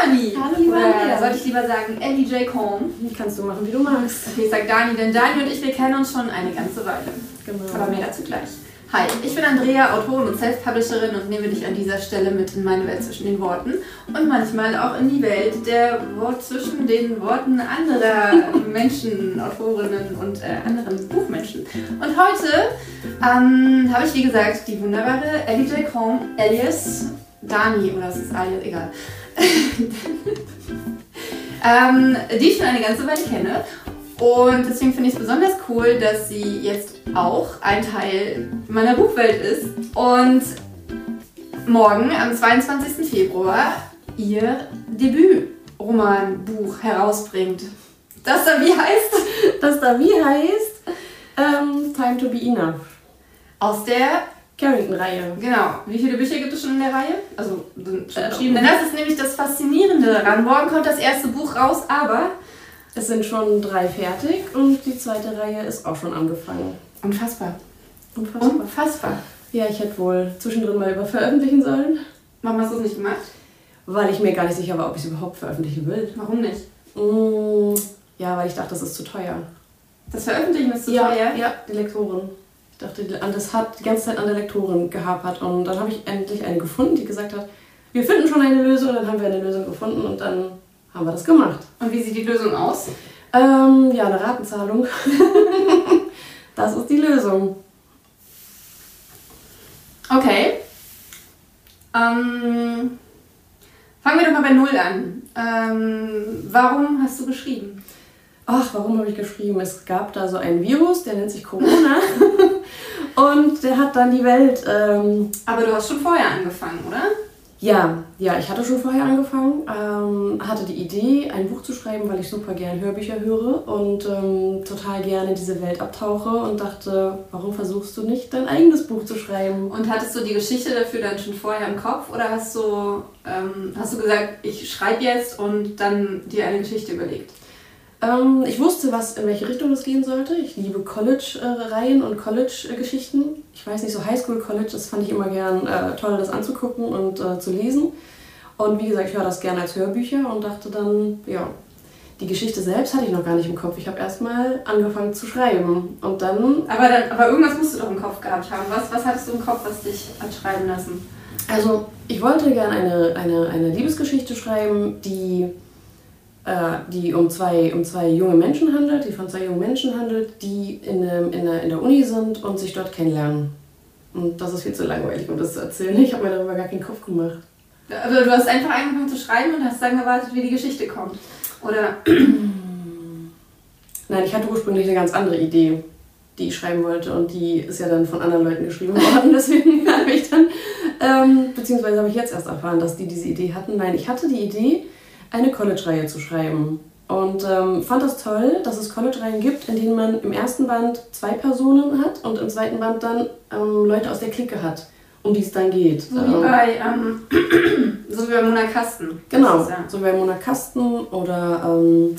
Dani. Hallo, liebe Andrea. sollte ich lieber sagen Ellie J. Cohn? Kannst du machen, wie du magst. Okay, ich sag Dani, denn Dani und ich, wir kennen uns schon eine ganze Weile. Genau. Aber mehr dazu gleich. Hi, ich bin Andrea, Autorin und Self-Publisherin und nehme dich an dieser Stelle mit in meine Welt zwischen den Worten und manchmal auch in die Welt der Wort zwischen den Worten anderer Menschen, Autorinnen und äh, anderen Buchmenschen. Und heute ähm, habe ich, wie gesagt, die wunderbare Ellie J. Cohn, alias Dani, oder es ist alias, egal. ähm, die ich schon eine ganze Weile kenne. Und deswegen finde ich es besonders cool, dass sie jetzt auch ein Teil meiner Buchwelt ist. Und morgen, am 22. Februar, ihr Debütromanbuch herausbringt. Das da wie heißt? Das da wie heißt ähm, Time to be Enough. Aus der, Carrington-Reihe. genau, wie viele Bücher gibt es schon in der Reihe? Also sind schon Äh, geschrieben. Denn das ist nämlich das Faszinierende daran. Morgen kommt das erste Buch raus, aber Es sind schon drei fertig und die zweite Reihe ist auch schon angefangen. unfassbar. Unfassbar. Unfassbar. Ja, ich hätte wohl zwischendrin mal über veröffentlichen sollen, Warum hast du es nicht gemacht? weil ich mir gar nicht sicher war, ob ich es überhaupt veröffentlichen will. Warum nicht? Mm, ja, weil ich dachte, das ist zu teuer. Das Veröffentlichen ist zu ja, teuer. ja, die Lektorin. Ich dachte, das hat die ganze Zeit an der Lektorin gehapert. Und dann habe ich endlich eine gefunden, die gesagt hat, wir finden schon eine Lösung. Und dann haben wir eine Lösung gefunden und dann haben wir das gemacht. Und wie sieht die Lösung aus? Ähm, ja, eine Ratenzahlung. das ist die Lösung. Okay. Ähm, fangen wir doch mal bei Null an. Ähm, warum hast du geschrieben? Ach, warum habe ich geschrieben? Es gab da so einen Virus, der nennt sich Corona. und der hat dann die Welt ähm, Aber du hast schon vorher angefangen, oder? Ja, ja, ich hatte schon vorher angefangen, ähm, hatte die Idee, ein Buch zu schreiben, weil ich super gern Hörbücher höre und ähm, total gerne in diese Welt abtauche und dachte, warum versuchst du nicht dein eigenes Buch zu schreiben? Und hattest du die Geschichte dafür dann schon vorher im Kopf oder hast du, ähm, hast du gesagt, ich schreibe jetzt und dann dir eine Geschichte überlegt? Ähm, ich wusste, was in welche Richtung es gehen sollte. Ich liebe College-Reihen und College-Geschichten. Ich weiß nicht, so Highschool-College, das fand ich immer gern äh, toll, das anzugucken und äh, zu lesen. Und wie gesagt, ich höre das gerne als Hörbücher und dachte dann, ja, die Geschichte selbst hatte ich noch gar nicht im Kopf. Ich habe erstmal angefangen zu schreiben und dann, Aber, dann, aber irgendwas musst du doch im Kopf gehabt haben. Was, was hattest du im Kopf, was dich hat schreiben lassen? also ich wollte gerne eine, eine, eine Liebesgeschichte schreiben, die, die um, zwei, um zwei junge Menschen handelt, die von zwei jungen Menschen handelt, die in, ähm, in, der, in der Uni sind und sich dort kennenlernen. Und das ist viel zu langweilig, um das zu erzählen. Ich habe mir darüber gar keinen Kopf gemacht. Also du hast einfach angefangen zu schreiben und hast dann gewartet, wie die Geschichte kommt. Oder Nein, ich hatte ursprünglich eine ganz andere Idee, die ich schreiben wollte und die ist ja dann von anderen Leuten geschrieben worden. Deswegen habe ich dann, ähm, beziehungsweise habe ich jetzt erst erfahren, dass die diese Idee hatten. Nein, ich hatte die Idee, eine College-Reihe zu schreiben. Und ähm, fand das toll, dass es College-Reihen gibt, in denen man im ersten Band zwei Personen hat und im zweiten Band dann ähm, Leute aus der Clique hat, um die es dann geht. so wie Ähm, bei, ähm, so wie bei Mona Kasten. Genau, ja- so wie bei Mona Kasten oder ähm,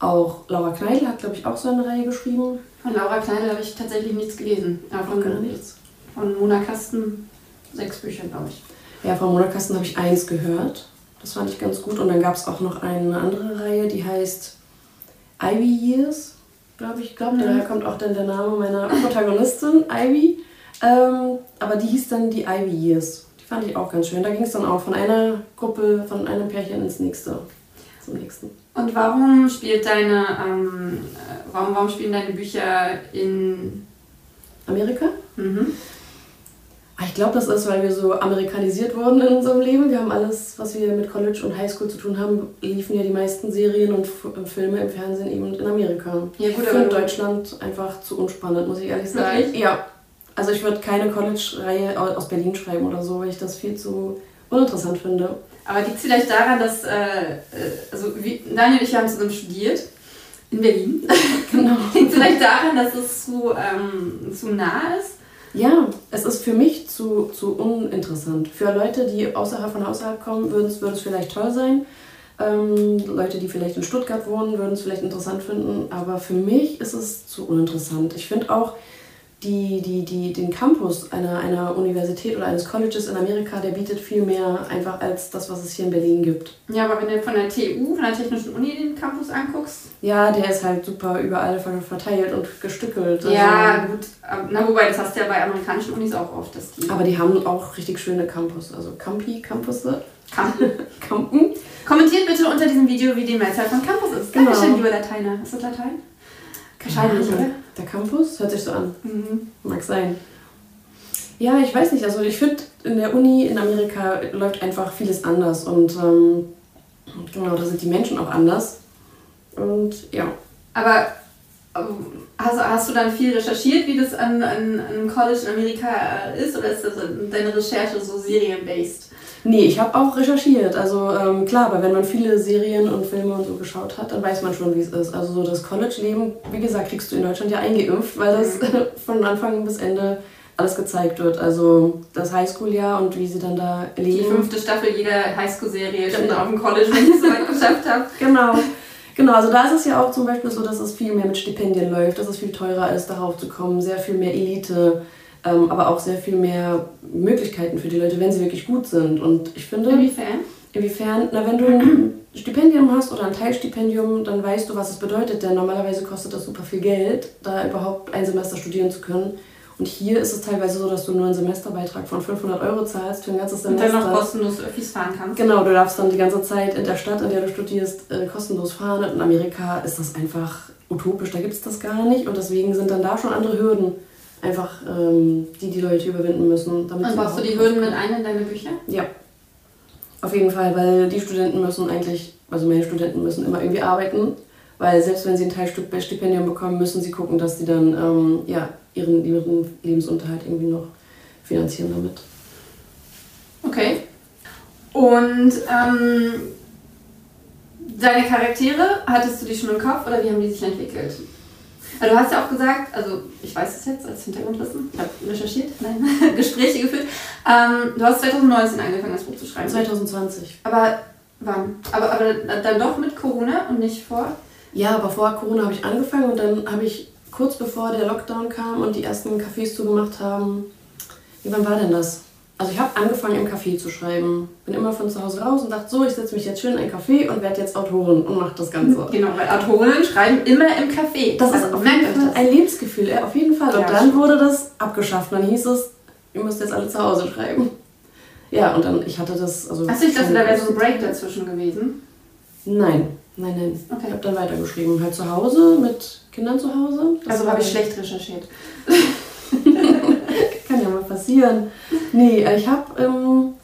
auch Laura Kneidl hat, glaube ich, auch so eine Reihe geschrieben. Von Laura Kleidel habe ich tatsächlich nichts gelesen. Aber von, Gar nichts. von Mona Kasten sechs Bücher, glaube ich. Ja, von Mona Kasten habe ich eins gehört. Das fand ich ganz gut. Und dann gab es auch noch eine andere Reihe, die heißt Ivy Years, glaube ich. Ich glaube, Mhm. daher kommt auch dann der Name meiner Protagonistin, Ivy. Ähm, aber die hieß dann die Ivy Years. Die fand ich auch ganz schön. Da ging es dann auch von einer Gruppe, von einem Pärchen ins nächste. Zum nächsten. Und warum spielt deine, ähm, äh, warum, warum spielen deine Bücher in. Amerika? Mhm. Ah, Ich glaube, das ist, weil wir so amerikanisiert wurden in unserem Leben. Wir haben alles, was wir mit College und Highschool zu tun haben, liefen ja die meisten Serien und F Filme im Fernsehen eben in Amerika. Ja, gut, ich aber finde Deutschland einfach zu unspannend, muss ich ehrlich sagen. Wirklich? Ja. Also ich würde keine College-Reihe au- aus Berlin schreiben oder so, weil ich das viel zu uninteressant finde. Aber liegt es vielleicht daran, dass. Äh, äh, also, wie, Daniel und ich haben zusammen studiert. In Berlin. Genau. liegt vielleicht daran, dass es zu, ähm, zu nah ist? Ja, es ist für mich zu, zu uninteressant. Für Leute, die außerhalb von außerhalb kommen, würde es, vielleicht toll sein. Ähm, Leute, die vielleicht in Stuttgart wohnen, würden es vielleicht interessant finden. Aber für mich ist es zu uninteressant. Ich finde auch, die, die, die, den Campus einer, einer Universität oder eines Colleges in Amerika, der bietet viel mehr einfach als das, was es hier in Berlin gibt. Ja, aber wenn du von der TU, von der Technischen Uni den Campus anguckst. Ja, der ist halt super überall verteilt und gestückelt. Also ja, gut. Na, wobei, das hast du ja bei amerikanischen Unis auch oft, dass die. Aber die haben auch richtig schöne Campus, also Campi, Campusse. Campen. Campen. Kommentiert bitte unter diesem Video, wie die Mehrzahl von Campus ist. Genau. Dankeschön, liebe Lateiner. Ist das Latein? Wahrscheinlich, oder? Der Campus hört sich so an. Mhm. Mag sein. Ja, ich weiß nicht. Also ich finde, in der Uni in Amerika läuft einfach vieles anders und ähm, genau, da sind die Menschen auch anders. Und ja. Aber ähm, hast, hast du dann viel recherchiert, wie das an, an, an College in Amerika ist oder ist das deine Recherche so serienbased? Nee, ich habe auch recherchiert. Also ähm, klar, aber wenn man viele Serien und Filme und so geschaut hat, dann weiß man schon, wie es ist. Also so das College-Leben, wie gesagt, kriegst du in Deutschland ja eingeimpft, weil das mhm. von Anfang bis Ende alles gezeigt wird. Also das Highschool-Jahr und wie sie dann da leben. Die fünfte Staffel jeder Highschool-Serie genau. schon auf dem College, wenn ich es so weit geschafft habe. Genau. Genau, also da ist es ja auch zum Beispiel so, dass es viel mehr mit Stipendien läuft, dass es viel teurer ist, darauf zu kommen, sehr viel mehr Elite ähm, aber auch sehr viel mehr Möglichkeiten für die Leute, wenn sie wirklich gut sind. Und ich finde. Inwiefern? Inwiefern? Na, wenn du ein Stipendium hast oder ein Teilstipendium, dann weißt du, was es bedeutet, denn normalerweise kostet das super viel Geld, da überhaupt ein Semester studieren zu können. Und hier ist es teilweise so, dass du nur einen Semesterbeitrag von 500 Euro zahlst für ein ganzes Semester. Und dann noch kostenlos Öffis fahren kannst. Genau, du darfst dann die ganze Zeit in der Stadt, in der du studierst, äh, kostenlos fahren. Und in Amerika ist das einfach utopisch, da gibt es das gar nicht. Und deswegen sind dann da schon andere Hürden einfach ähm, die die Leute überwinden müssen. Damit Und baust du die Hürden mit ein in deine Bücher? Ja. Auf jeden Fall, weil die Studenten müssen eigentlich, also meine Studenten müssen immer irgendwie arbeiten, weil selbst wenn sie ein Teilstück bei Stipendium bekommen, müssen sie gucken, dass sie dann ähm, ja, ihren, ihren Lebensunterhalt irgendwie noch finanzieren damit. Okay. Und ähm, deine Charaktere, hattest du die schon im Kopf oder wie haben die sich entwickelt? Du hast ja auch gesagt, also ich weiß es jetzt als Hintergrundwissen, ich habe recherchiert, nein, Gespräche geführt. Ähm, du hast 2019 angefangen, das Buch zu schreiben. 2020. Aber wann? Aber, aber dann doch mit Corona und nicht vor? Ja, aber vor Corona habe ich angefangen und dann habe ich kurz bevor der Lockdown kam und die ersten Cafés zugemacht haben. Wie wann war denn das? Also ich habe angefangen im Café zu schreiben. Bin immer von zu Hause raus und dachte, so, ich setze mich jetzt schön in ein Café und werde jetzt Autorin und mache das Ganze. Genau, weil Autorinnen schreiben immer im Café. Das also ist auf jeden Fall ein Lebensgefühl, auf jeden Fall. Und ja, dann wurde das abgeschafft. Dann hieß es, ihr müsst jetzt alle zu Hause schreiben. Ja, und dann, ich hatte das... Also Hast du nicht, dass da wäre so ein Break dazwischen gewesen? Nein, nein, nein. Okay. Ich habe dann weitergeschrieben. Halt zu Hause, mit Kindern zu Hause. Das also habe ich schlecht recherchiert. Kann ja mal passieren. Nee, äh, ich habe ähm,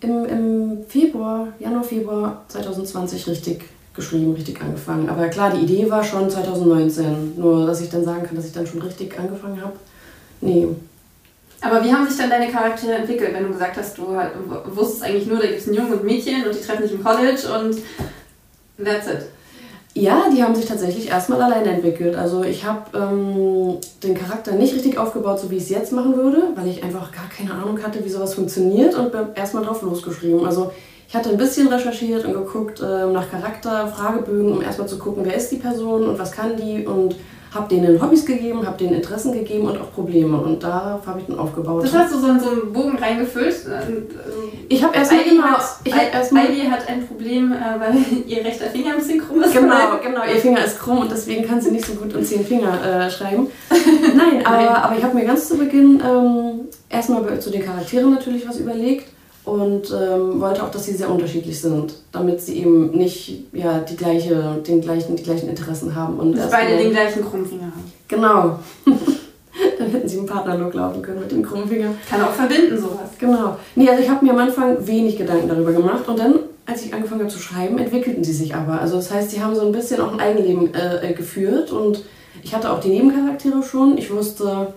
im, im Februar, Januar, Februar 2020 richtig geschrieben, richtig angefangen. Aber klar, die Idee war schon 2019. Nur, dass ich dann sagen kann, dass ich dann schon richtig angefangen habe. Nee. Aber wie haben sich dann deine Charaktere entwickelt, wenn du gesagt hast, du wusstest eigentlich nur, da gibt es einen Jungen und ein Mädchen und die treffen sich im College und that's it? Ja, die haben sich tatsächlich erstmal alleine entwickelt. Also ich habe ähm, den Charakter nicht richtig aufgebaut, so wie ich es jetzt machen würde, weil ich einfach gar keine Ahnung hatte, wie sowas funktioniert und bin erstmal drauf losgeschrieben. Also ich hatte ein bisschen recherchiert und geguckt äh, nach Charakter, Fragebögen, um erstmal zu gucken, wer ist die Person und was kann die und habe denen Hobbys gegeben, habe denen Interessen gegeben und auch Probleme. Und da habe ich dann aufgebaut. Das hast du so in so einen Bogen reingefüllt? Ich habe erstmal genau, ich hab erst mal, hat ein Problem, äh, weil ihr rechter Finger ein bisschen krumm ist. Genau, genau, ihr Finger ist krumm und deswegen kann sie nicht so gut um zehn Finger äh, schreiben. Nein, aber, aber ich habe mir ganz zu Beginn ähm, erstmal zu den Charakteren natürlich was überlegt und ähm, wollte auch, dass sie sehr unterschiedlich sind, damit sie eben nicht ja, die, gleiche, den gleichen, die gleichen Interessen haben. Und dass beide den gleichen Krummfinger haben. Genau. Dann hätten sie im Partnerlook laufen können mit dem Krummfinger. Kann auch verbinden, sowas. Genau. Nee, also ich habe mir am Anfang wenig Gedanken darüber gemacht und dann, als ich angefangen habe zu schreiben, entwickelten sie sich aber. Also das heißt, sie haben so ein bisschen auch ein Eigenleben äh, äh geführt und ich hatte auch die Nebencharaktere schon. Ich wusste,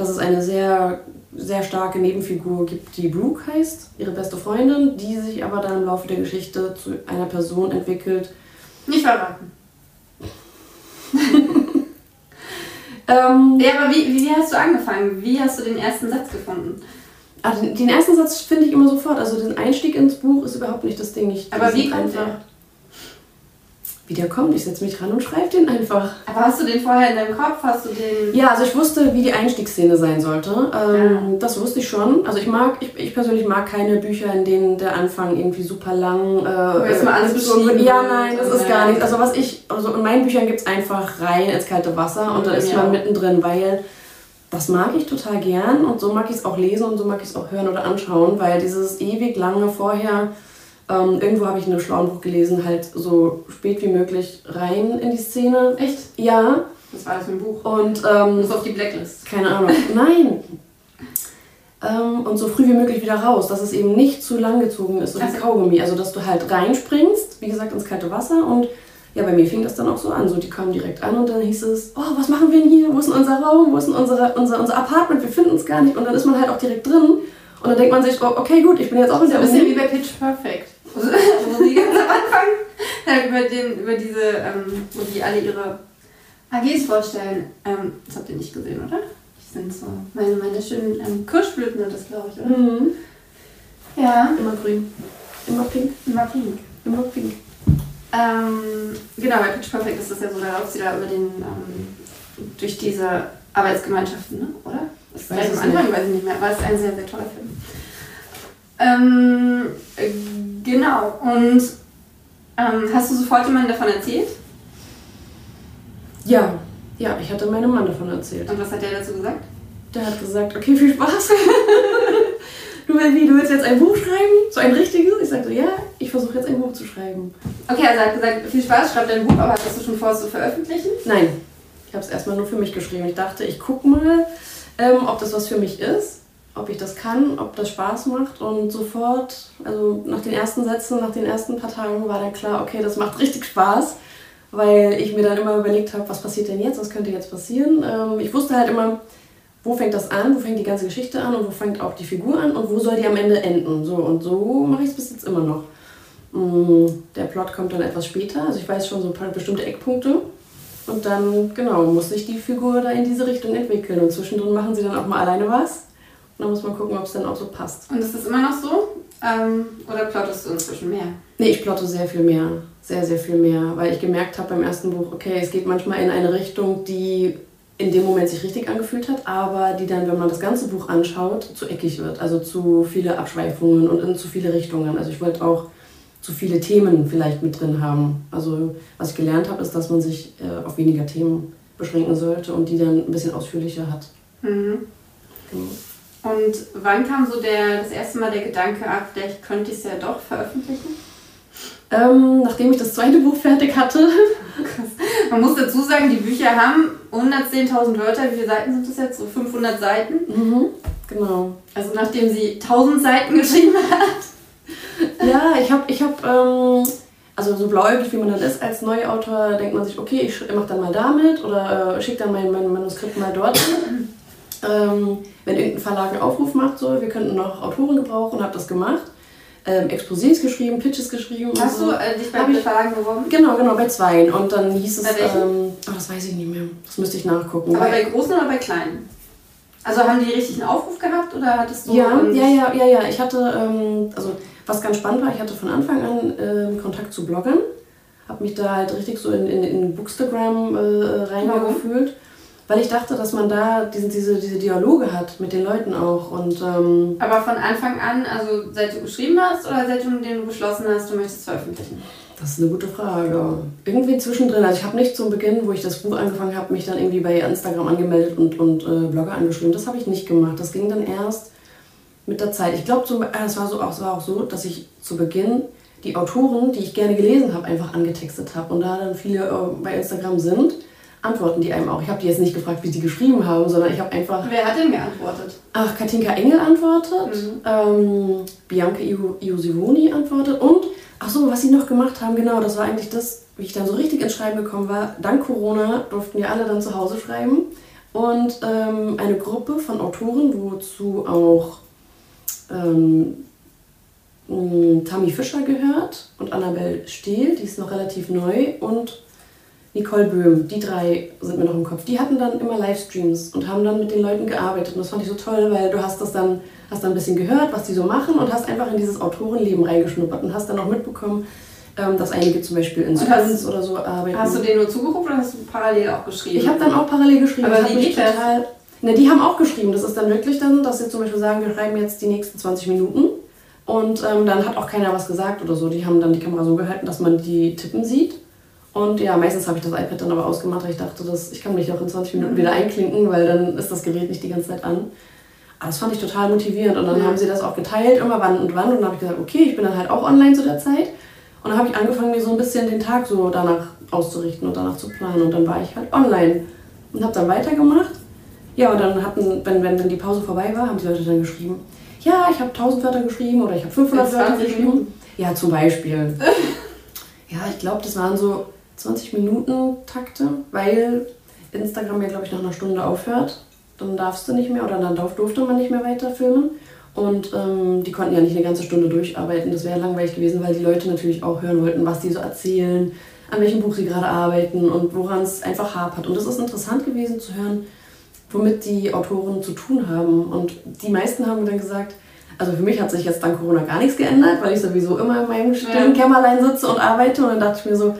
dass es eine sehr sehr starke Nebenfigur gibt, die Brooke heißt, ihre beste Freundin, die sich aber dann im Laufe der Geschichte zu einer Person entwickelt. Nicht verraten. ähm, ja, aber wie, wie hast du angefangen? Wie hast du den ersten Satz gefunden? Also den ersten Satz finde ich immer sofort. Also den Einstieg ins Buch ist überhaupt nicht das Ding. Ich, aber wie kommt einfach. Der? Wie der kommt. Ich setze mich ran und schreibe den einfach. Aber hast du den vorher in deinem Kopf? Hast du den. Ja, also ich wusste, wie die Einstiegsszene sein sollte. Ähm, Ja. Das wusste ich schon. Also ich mag, ich, ich persönlich mag keine Bücher, in denen der Anfang irgendwie super lang. Äh, erstmal alles beschrieben Ja, nein, das ist Ja. gar nichts. Also was ich, also in meinen Büchern gibt es einfach rein ins kalte Wasser und dann ist Ja. man mittendrin, weil das mag ich total gern und so mag ich es auch lesen und so mag ich es auch hören oder anschauen, weil dieses ewig lange vorher, ähm, irgendwo habe ich in einem schlauen Buch gelesen, halt so spät wie möglich rein in die Szene. Echt? Ja, Das war das für ein Buch. und ähm, musst auf die Blacklist. keine Ahnung. Nein. Ähm, und so früh wie möglich wieder raus, dass es eben nicht zu lang gezogen ist, so wie Kaugummi. Also, dass du halt reinspringst, wie gesagt, ins kalte Wasser. Und ja, bei mir fing das dann auch so an. So, die kamen direkt an und dann hieß es, oh, was machen wir denn hier? Wo ist denn unser Raum? Wo ist denn unsere, unser, unser Apartment? Wir finden es gar nicht. Und dann ist man halt auch direkt drin. Und dann denkt man sich, oh, okay, gut, ich bin jetzt auch in der ein bisschen Uni. wie bei Pitch Perfect. wo sie ganz am Anfang halt über, den, über diese, ähm, wo die alle ihre AGs vorstellen. Ähm, das habt ihr nicht gesehen, oder? Die sind so meine, meine schönen ähm, Kirschblüten sind das, glaube ich, oder? Mhm. Ja, Immer grün. Immer pink. immer pink. Immer pink. Ähm, genau, bei Pitch Perfect ist das ja so, da läuft sie da über den, ähm, durch diese Arbeitsgemeinschaften, ne? oder? Das ist gleich am Anfang, weiß ich nicht mehr, aber es ist ein sehr, sehr toller Film. Ähm, äh, genau, und ähm, hast du sofort jemandem davon erzählt? Ja, ja, ich hatte meinem Mann davon erzählt. Und was hat der dazu gesagt? Der hat gesagt, okay, viel Spaß. du, willst, wie, du willst jetzt ein Buch schreiben? So ein richtiges? Ich sagte, ja, ich versuche jetzt ein Buch zu schreiben. Okay, also er hat gesagt, viel Spaß, schreib dein Buch, aber hast du schon vor, es zu veröffentlichen? Nein, ich habe es erstmal nur für mich geschrieben. Ich dachte, ich gucke mal, ähm, ob das was für mich ist, ob ich das kann, ob das Spaß macht. Und sofort, also nach den ersten Sätzen, nach den ersten paar Tagen war dann klar, okay, das macht richtig Spaß. Weil ich mir dann immer überlegt habe, was passiert denn jetzt, was könnte jetzt passieren. Ähm, ich wusste halt immer, wo fängt das an, wo fängt die ganze Geschichte an und wo fängt auch die Figur an und wo soll die am Ende enden. So und so mache ich es bis jetzt immer noch. Mm, Der Plot kommt dann etwas später, also ich weiß schon so ein paar bestimmte Eckpunkte. Und dann, genau, muss sich die Figur da in diese Richtung entwickeln. Und zwischendrin machen sie dann auch mal alleine was. Und dann muss man gucken, ob es dann auch so passt. Und ist das immer noch so? Ähm, oder plottest du inzwischen mehr? Nee, ich plotte sehr viel mehr. Sehr, sehr viel mehr. Weil ich gemerkt habe beim ersten Buch, okay, es geht manchmal in eine Richtung, die in dem Moment sich richtig angefühlt hat, aber die dann, wenn man das ganze Buch anschaut, zu eckig wird. Also zu viele Abschweifungen und in zu viele Richtungen. Also ich wollte auch zu viele Themen vielleicht mit drin haben. Also was ich gelernt habe, ist, dass man sich äh, auf weniger Themen beschränken sollte und die dann ein bisschen ausführlicher hat. Mhm. Genau. Und wann kam so der, das erste Mal der Gedanke, ah, vielleicht könnte ich es ja doch veröffentlichen? Ähm, nachdem ich das zweite Buch fertig hatte, Man muss dazu sagen, die Bücher haben 110.000 Wörter. Wie viele Seiten sind das jetzt? So 500 Seiten. mhm, genau, Also nachdem sie 1000 Seiten geschrieben hat. Ja, ich habe, ich hab, ähm, also so blauäugig wie man dann ist als Neuautor, denkt man sich, okay, ich mache dann mal damit oder äh, schicke dann mein, mein Manuskript mal dort. Ähm, wenn irgendein Verlag einen Aufruf macht, so, wir könnten noch Autoren gebrauchen, habe das gemacht. Ähm, Exposés geschrieben, Pitches geschrieben. Hast so. du äh, dich bei ich- Verlagen beworben? Genau, genau, bei zweien. Und dann hieß es, Bei ähm, oh, das weiß ich nicht mehr. Das müsste ich nachgucken. Aber Weil- bei großen oder bei kleinen? Also haben die richtig einen Aufruf gehabt oder hattest du. Ja, ja, ja, ja, ja. Ich hatte, ähm, also was ganz spannend war, ich hatte von Anfang an ähm, Kontakt zu Bloggern. Habe mich da halt richtig so in, in, in Bookstagram äh, reingefühlt. Weil ich dachte, dass man da diesen, diese, diese Dialoge hat mit den Leuten auch. Und ähm, Aber von Anfang an, also seit du geschrieben hast oder seit du, den beschlossen hast, du möchtest veröffentlichen? das ist eine gute Frage. Irgendwie zwischendrin. Also ich habe nicht zum Beginn, wo ich das Buch angefangen habe, mich dann irgendwie bei Instagram angemeldet und, und äh, Blogger angeschrieben. Das habe ich nicht gemacht. Das ging dann erst mit der Zeit. Ich glaube, äh, es war, so, auch- war auch so, dass ich zu Beginn die Autoren, die ich gerne gelesen habe, einfach angetextet habe. Und da dann viele äh, bei Instagram sind, antworten die einem auch. Ich habe die jetzt nicht gefragt, wie die geschrieben haben, sondern ich habe einfach Wer hat denn geantwortet? Ach, Katinka Engel antwortet, Mhm. ähm, Bianca Iosivoni antwortet und, ach so, was sie noch gemacht haben, genau, das war eigentlich das, wie ich dann so richtig ins Schreiben gekommen war. Dank Corona durften wir alle dann zu Hause schreiben und ähm, eine Gruppe von Autoren, wozu auch ähm, Tammy Fischer gehört und Annabelle Stehl, die ist noch relativ neu und Nicole Böhm, die drei sind mir noch im Kopf. Die hatten dann immer Livestreams und haben dann mit den Leuten gearbeitet. Und das fand ich so toll, weil du hast das dann, hast dann ein bisschen gehört, was die so machen und hast einfach in dieses Autorenleben reingeschnuppert und hast dann auch mitbekommen, ähm, dass einige zum Beispiel in Sprints oder so arbeiten. Hast du den nur zugerufen oder hast du parallel auch geschrieben? Ich habe dann auch parallel geschrieben. Aber wie geht das? total- Ne, die haben auch geschrieben. Das ist dann wirklich dann, dass sie zum Beispiel sagen, wir schreiben jetzt die nächsten 20 Minuten. Und ähm, dann hat auch keiner was gesagt oder so. Die haben dann die Kamera so gehalten, dass man die tippen sieht. Und ja, meistens habe ich das iPad dann aber ausgemacht, weil ich dachte, dass ich kann mich auch in 20 Minuten wieder einklinken, weil dann ist das Gerät nicht die ganze Zeit an. Aber das fand ich total motivierend. Und dann Ja. haben sie das auch geteilt, immer wann und wann. Und dann habe ich gesagt, okay, ich bin dann halt auch online zu der Zeit. Und dann habe ich angefangen, mir so ein bisschen den Tag so danach auszurichten und danach zu planen. Und dann war ich halt online und habe dann weitergemacht. Ja, und dann hatten, wenn, wenn, wenn die Pause vorbei war, haben die Leute dann geschrieben, ja, ich habe 1000 Wörter geschrieben oder ich habe 500 In Wörter 20 geschrieben. Ja, zum Beispiel. ja, ich glaube, das waren so 20 Minuten Takte, weil Instagram ja, glaube ich, nach einer Stunde aufhört. Dann darfst du nicht mehr oder dann durfte man nicht mehr weiter filmen. Und ähm, die konnten ja nicht eine ganze Stunde durcharbeiten. Das wäre langweilig gewesen, weil die Leute natürlich auch hören wollten, was die so erzählen, an welchem Buch sie gerade arbeiten und woran es einfach hapert. Und es ist interessant gewesen zu hören, womit die Autoren zu tun haben. Und die meisten haben dann gesagt, also für mich hat sich jetzt dank Corona gar nichts geändert, weil ich sowieso immer in meinem stillen Kämmerlein sitze und arbeite. Und dann dachte ich mir so,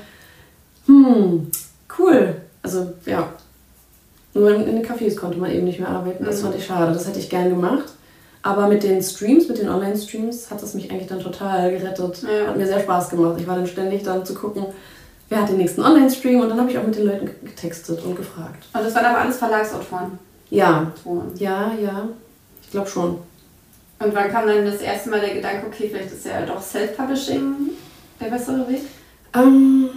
hm, cool. Also ja, nur in, den Cafés konnte man eben nicht mehr arbeiten. Das Mhm. fand ich schade. Das hätte ich gern gemacht. Aber mit den Streams, mit den Online-Streams, hat das mich eigentlich dann total gerettet. Ja. Hat mir sehr Spaß gemacht. Ich war dann ständig dann zu gucken, wer hat den nächsten Online-Stream und dann habe ich auch mit den Leuten getextet und gefragt. Und das waren aber alles Verlagsautoren. Ja, Autoren. ja, ja. Ich glaube schon. Und wann kam dann das erste Mal der Gedanke, okay, vielleicht ist ja doch Self-Publishing der bessere Weg? Ähm,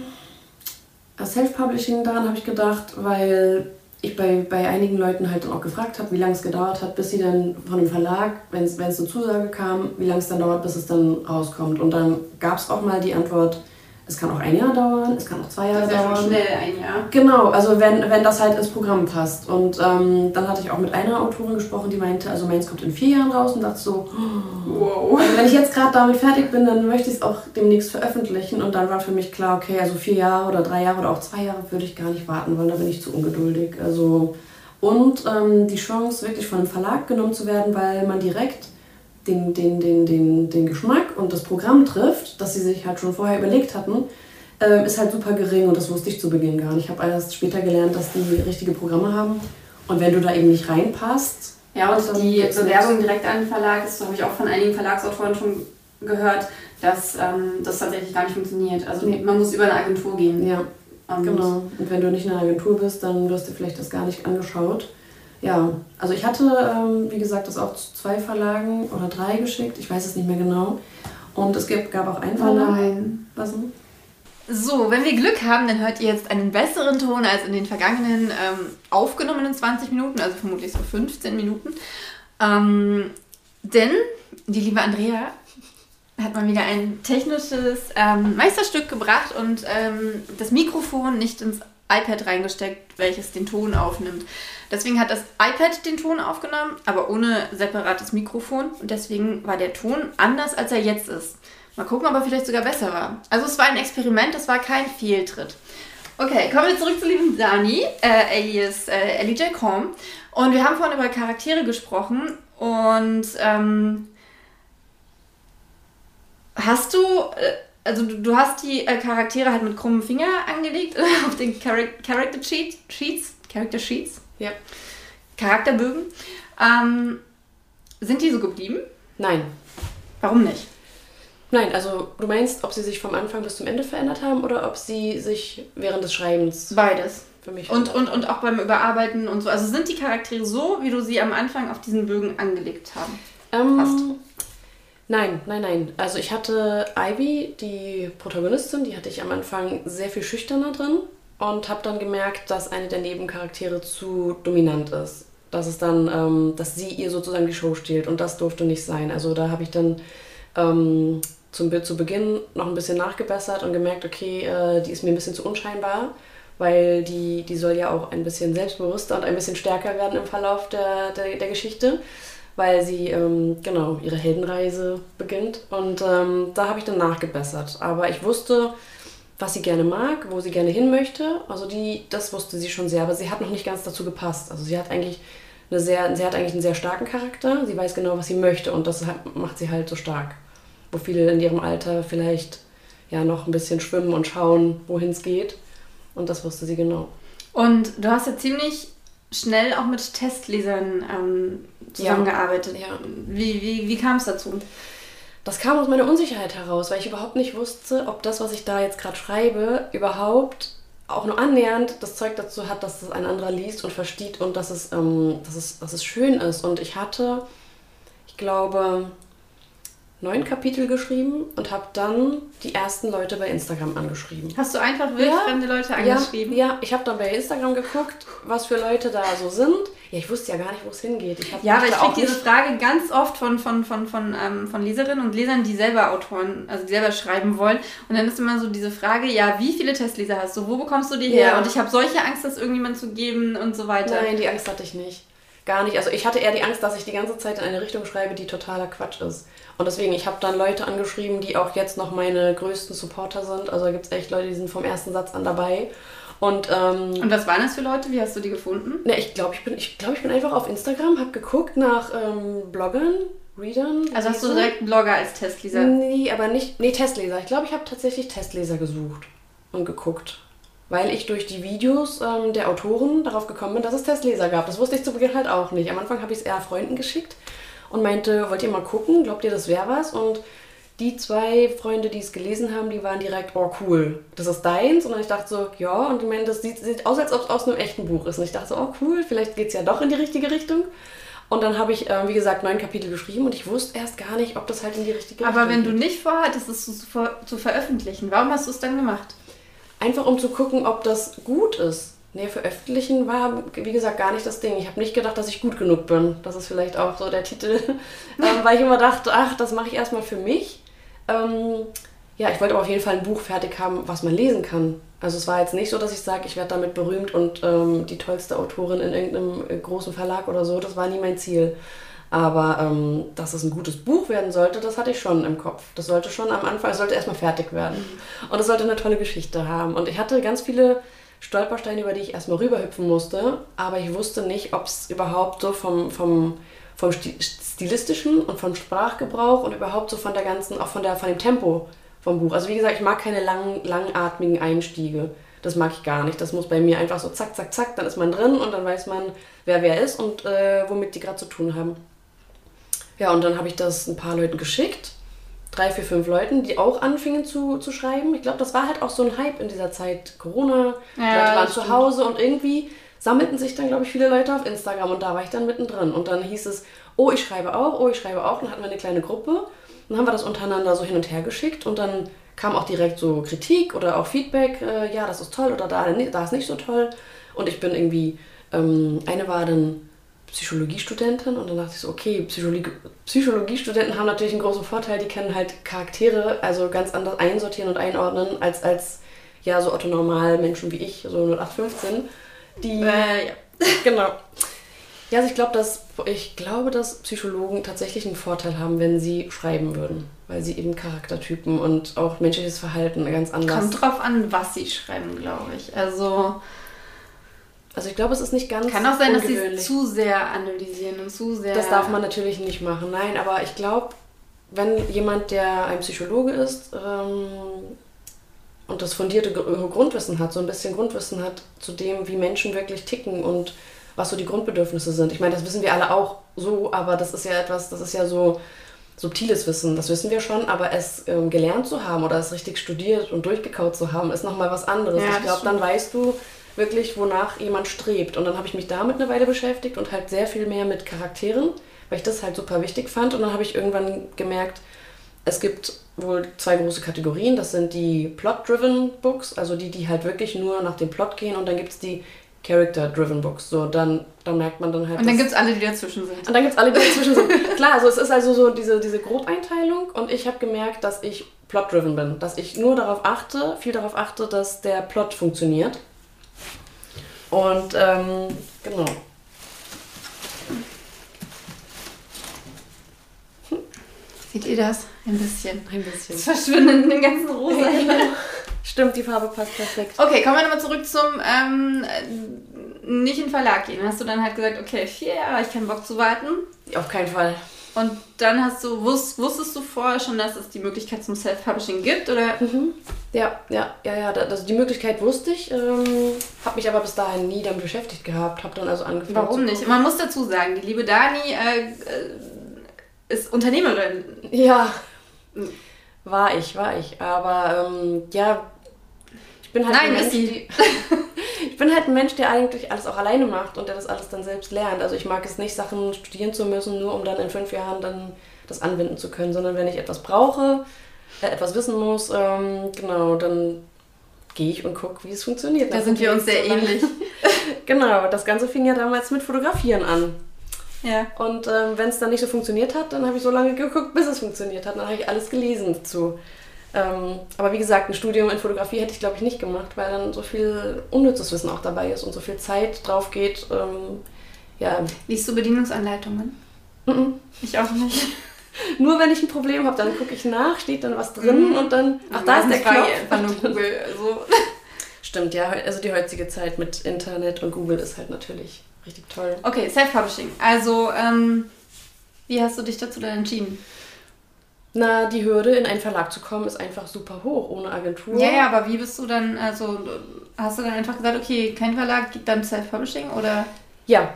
Self-Publishing, daran habe ich gedacht, weil ich bei, bei einigen Leuten halt dann auch gefragt habe, wie lange es gedauert hat, bis sie dann von dem Verlag, wenn es eine Zusage kam, wie lange es dann dauert, bis es dann rauskommt. Und dann gab es auch mal die Antwort, es kann auch ein Jahr dauern, es kann auch zwei Jahre Das dauern. schon schnell ein Jahr. Genau, also wenn, wenn das halt ins Programm passt. Und ähm, dann hatte ich auch mit einer Autorin gesprochen, die meinte, also meins kommt in vier Jahren raus und dachte so, Wow. also wenn ich jetzt gerade damit fertig bin, dann möchte ich es auch demnächst veröffentlichen. Und dann war für mich klar, okay, also vier Jahre oder drei Jahre oder auch zwei Jahre würde ich gar nicht warten wollen, da bin ich zu ungeduldig. Also und ähm, die Chance, wirklich von einem Verlag genommen zu werden, weil man direkt den, den, den, den, den Geschmack und das Programm trifft, das sie sich halt schon vorher überlegt hatten, ähm, ist halt super gering und das wusste ich zu Beginn gar nicht. Ich habe erst später gelernt, dass die richtige Programme haben. Und wenn du da eben nicht reinpasst, Ja, und die Bewerbung direkt an den Verlag, das habe ich auch von einigen Verlagsautoren schon gehört, dass ähm, das tatsächlich gar nicht funktioniert. Also Nee. man muss über eine Agentur gehen. ja, Und Genau. Und wenn du nicht in einer Agentur bist, dann wirst du vielleicht das gar nicht angeschaut. Ja, also ich hatte, ähm, wie gesagt, das auch zu zwei Verlagen oder drei geschickt. Ich weiß es nicht mehr genau. Und es gab, gab auch einen Oh Verlag. nein. Was denn? So, wenn wir Glück haben, dann hört ihr jetzt einen besseren Ton als in den vergangenen ähm, aufgenommenen 20 Minuten, also vermutlich so 15 Minuten. Ähm, denn die liebe Andrea hat mal wieder ein technisches ähm, Meisterstück gebracht und ähm, das Mikrofon nicht ins iPad reingesteckt, welches den Ton aufnimmt. Deswegen hat das iPad den Ton aufgenommen, aber ohne separates Mikrofon. Und deswegen war der Ton anders, als er jetzt ist. Mal gucken, ob er vielleicht sogar besser war. Also es war ein Experiment, es war kein Fehltritt. Okay, kommen wir zurück zu lieben Dani, äh, alias äh, Ellie J. Com. Und wir haben vorhin über Charaktere gesprochen. Und ähm, hast du, äh, also du, du hast die äh, Charaktere halt mit krummen Finger angelegt auf den Charac Character Sheet, Sheets, Character Sheets, Ja. Charakterbögen. Ähm, sind die so geblieben? Nein. Warum nicht? Nein, also du meinst, ob sie sich vom Anfang bis zum Ende verändert haben oder ob sie sich während des Schreibens Beides. für mich Und, und, und auch beim Überarbeiten und so. Also sind die Charaktere so, wie du sie am Anfang auf diesen Bögen angelegt haben? Ähm, Passt. Nein, nein, nein. Also ich hatte Ivy, die Protagonistin, die hatte ich am Anfang sehr viel schüchterner drin und habe dann gemerkt, dass eine der Nebencharaktere zu dominant ist. Dass es dann, ähm, dass sie ihr sozusagen die Show stiehlt und das durfte nicht sein. Also da habe ich dann ähm, zum, zu Beginn noch ein bisschen nachgebessert und gemerkt, okay, äh, die ist mir ein bisschen zu unscheinbar, weil die, die soll ja auch ein bisschen selbstbewusster und ein bisschen stärker werden im Verlauf der, der, der Geschichte weil sie ähm, genau ihre Heldenreise beginnt. Und ähm, da habe ich dann nachgebessert. Aber ich wusste, was sie gerne mag, wo sie gerne hin möchte. Also die, das wusste sie schon sehr, aber sie hat noch nicht ganz dazu gepasst. Also sie hat eigentlich eine sehr, sie hat eigentlich einen sehr starken Charakter. Sie weiß genau, was sie möchte und das macht sie halt so stark. Wo viele in ihrem Alter vielleicht ja noch ein bisschen schwimmen und schauen, wohin es geht. Und das wusste sie genau. Und du hast ja ziemlich schnell auch mit Testlesern ähm, zusammengearbeitet. Ja. Wie, wie, wie kam es dazu? Das kam aus meiner Unsicherheit heraus, weil ich überhaupt nicht wusste, ob das, was ich da jetzt gerade schreibe, überhaupt auch nur annähernd das Zeug dazu hat, dass es ein anderer liest und versteht und dass es, ähm, dass es, dass es schön ist. Und ich hatte, ich glaube, neun Kapitel geschrieben und habe dann die ersten Leute bei Instagram angeschrieben. Hast du einfach wildfremde ja, Leute angeschrieben? Ja, ja, ich habe dann bei Instagram geguckt, was für Leute da so sind. Ja, ich wusste ja gar nicht, wo es hingeht. Ich ja, aber ich kriege diese Frage ganz oft von, von, von, von, ähm, von Leserinnen und Lesern, die selber Autoren, also die selber schreiben wollen. Und dann ist immer so diese Frage, ja, wie viele Testleser hast du? Wo bekommst du die her? Ja. Und ich habe solche Angst, das irgendjemand zu geben und so weiter. Nein, die Angst hatte ich nicht. Gar nicht. Also ich hatte eher die Angst, dass ich die ganze Zeit in eine Richtung schreibe, die totaler Quatsch ist. Und deswegen, ich habe dann Leute angeschrieben, die auch jetzt noch meine größten Supporter sind. Also da gibt es echt Leute, die sind vom ersten Satz an dabei. Und, ähm, und was waren das für Leute? Wie hast du die gefunden? Ne, ich glaube, ich bin, ich, glaub, ich bin einfach auf Instagram, habe geguckt nach ähm, Bloggern, Readern. Also hast du direkt einen Blogger als Testleser? Nee, aber nicht. Nee, Testleser. Ich glaube, ich habe tatsächlich Testleser gesucht und geguckt. Weil ich durch die Videos ähm, der Autoren darauf gekommen bin, dass es Testleser gab. Das wusste ich zu Beginn halt auch nicht. Am Anfang habe ich es eher Freunden geschickt und meinte, wollt ihr mal gucken? Glaubt ihr, das wäre was? Und die zwei Freunde, die es gelesen haben, die waren direkt, oh cool, das ist deins. Und dann ich dachte so, ja. Und ich meine, das sieht, sieht aus, als ob es aus einem echten Buch ist. Und ich dachte so, oh cool, vielleicht geht es ja doch in die richtige Richtung. Und dann habe ich, äh, wie gesagt, neun Kapitel geschrieben und ich wusste erst gar nicht, ob das halt in die richtige Aber Richtung geht. Aber wenn du nicht vorhattest, es zu, zu veröffentlichen, warum hast du es dann gemacht? Einfach um zu gucken, ob das gut ist. Nee, veröffentlichen war, wie gesagt, gar nicht das Ding. Ich habe nicht gedacht, dass ich gut genug bin. Das ist vielleicht auch so der Titel, ähm, weil ich immer dachte, ach, das mache ich erstmal für mich. Ähm, ja, ich wollte aber auf jeden Fall ein Buch fertig haben, was man lesen kann. Also es war jetzt nicht so, dass ich sage, ich werde damit berühmt und ähm, die tollste Autorin in irgendeinem äh, großen Verlag oder so. Das war nie mein Ziel. Aber ähm, dass es ein gutes Buch werden sollte, das hatte ich schon im Kopf. Das sollte schon am Anfang, es sollte erstmal fertig werden. Mhm. Und es sollte eine tolle Geschichte haben. Und ich hatte ganz viele Stolpersteine, über die ich erstmal rüberhüpfen musste, aber ich wusste nicht, ob es überhaupt so vom, vom, vom stilistischen und vom Sprachgebrauch und überhaupt so von der ganzen, auch von, der, von dem Tempo vom Buch. Also wie gesagt, ich mag keine lang, langatmigen Einstiege. Das mag ich gar nicht. Das muss bei mir einfach so zack, zack, zack, dann ist man drin und dann weiß man, wer wer ist und äh, womit die gerade zu tun haben. Ja, und dann habe ich das ein paar Leuten geschickt drei, vier, fünf Leuten, die auch anfingen zu, zu schreiben. Ich glaube, das war halt auch so ein Hype in dieser Zeit. Corona, ja, Leute waren zu Hause und irgendwie sammelten sich dann, glaube ich, viele Leute auf Instagram und da war ich dann mittendrin. Und dann hieß es, oh, ich schreibe auch, oh, ich schreibe auch. Dann hatten wir eine kleine Gruppe. Dann haben wir das untereinander so hin und her geschickt und dann kam auch direkt so Kritik oder auch Feedback, äh, ja, das ist toll oder da, da ist nicht so toll. Und ich bin irgendwie, ähm, eine war dann Psychologiestudentin und dann dachte ich so, okay, Psychologie, Psychologiestudenten haben natürlich einen großen Vorteil, die können halt Charaktere also ganz anders einsortieren und einordnen als, als ja, so Otto-Normal Menschen wie ich, so 0815, die... Äh, ja. Genau. Ja, also ich, glaub, dass, ich glaube, dass Psychologen tatsächlich einen Vorteil haben, wenn sie schreiben würden. Weil sie eben Charaktertypen und auch menschliches Verhalten ganz anders... Kommt drauf an, was sie schreiben, glaube ich. Also also ich glaube, es ist nicht ganz Kann auch sein, dass sie es zu sehr analysieren und zu sehr... Das darf man natürlich nicht machen, nein. Aber ich glaube, wenn jemand, der ein Psychologe ist ähm, und das fundierte Grundwissen hat, so ein bisschen Grundwissen hat zu dem, wie Menschen wirklich ticken und was so die Grundbedürfnisse sind. Ich meine, das wissen wir alle auch so, aber das ist ja etwas, das ist ja so subtiles Wissen, das wissen wir schon, aber es ähm, gelernt zu haben oder es richtig studiert und durchgekaut zu haben, ist nochmal was anderes. Ja, ich glaube, dann weißt du, wirklich, wonach jemand strebt. Und dann habe ich mich damit eine Weile beschäftigt und halt sehr viel mehr mit Charakteren, weil ich das halt super wichtig fand. Und dann habe ich irgendwann gemerkt, es gibt wohl zwei große Kategorien. Das sind die Plot-Driven Books, also die, die halt wirklich nur nach dem Plot gehen. Und dann gibt es die Character-Driven Books. So, dann, dann merkt man dann halt. Und dann gibt es alle, die dazwischen sind. Und dann gibt es alle, die dazwischen sind. Klar, also es ist also so diese, diese Grobeinteilung. Und ich habe gemerkt, dass ich Plot-Driven bin. Dass ich nur darauf achte, viel darauf achte, dass der Plot funktioniert. Und ähm, genau. Seht ihr das? Ein bisschen. Ein bisschen. Es verschwindet in den ganzen Rosa. Stimmt, die Farbe passt perfekt. Okay, kommen wir nochmal zurück zum ähm, nicht in den Verlag gehen. Hast du dann halt gesagt, okay, vier Jahre, ich keinen Bock zu warten? Auf keinen Fall. Und dann hast du, wusst, wusstest du vorher schon, dass es die Möglichkeit zum Self-Publishing gibt? Oder? Mhm. Ja, ja, ja, ja. Also die Möglichkeit wusste ich, ähm, habe mich aber bis dahin nie damit beschäftigt gehabt, habe dann also angefangen. Warum nicht? Man muss dazu sagen, die liebe Dani äh, äh, ist Unternehmerin. Ja, war ich, war ich. Aber ähm, ja, bin halt Nein, ein Mensch, die, ich bin halt ein Mensch, der eigentlich alles auch alleine macht und der das alles dann selbst lernt. Also ich mag es nicht, Sachen studieren zu müssen, nur um dann in fünf Jahren dann das anwenden zu können, sondern wenn ich etwas brauche, äh, etwas wissen muss, ähm, genau, dann gehe ich und gucke, wie es funktioniert. Da sind wir uns sehr so ähnlich. Genau, das Ganze fing ja damals mit Fotografieren an. Ja. Und ähm, wenn es dann nicht so funktioniert hat, dann habe ich so lange geguckt, bis es funktioniert hat. Dann habe ich alles gelesen dazu. Ähm, aber wie gesagt, ein Studium in Fotografie hätte ich, glaube ich, nicht gemacht, weil dann so viel unnützes Wissen auch dabei ist und so viel Zeit drauf geht. Ähm, ja, Liest du Bedienungsanleitungen? mhm. Ich auch nicht. nur wenn ich ein Problem habe, dann gucke ich nach, steht dann was drin Mhm. und dann, ach, da ist der Knopf. Einfach nur Google. So. Stimmt, ja, also die heutige Zeit mit Internet und Google ist halt natürlich richtig toll. Okay, Self-Publishing. Also, ähm, wie hast du dich dazu dann entschieden? Na, die Hürde, in einen Verlag zu kommen, ist einfach super hoch, ohne Agentur. Ja, ja, aber wie bist du dann, also, hast du dann einfach gesagt, okay, kein Verlag, dann Self-Publishing oder? Ja,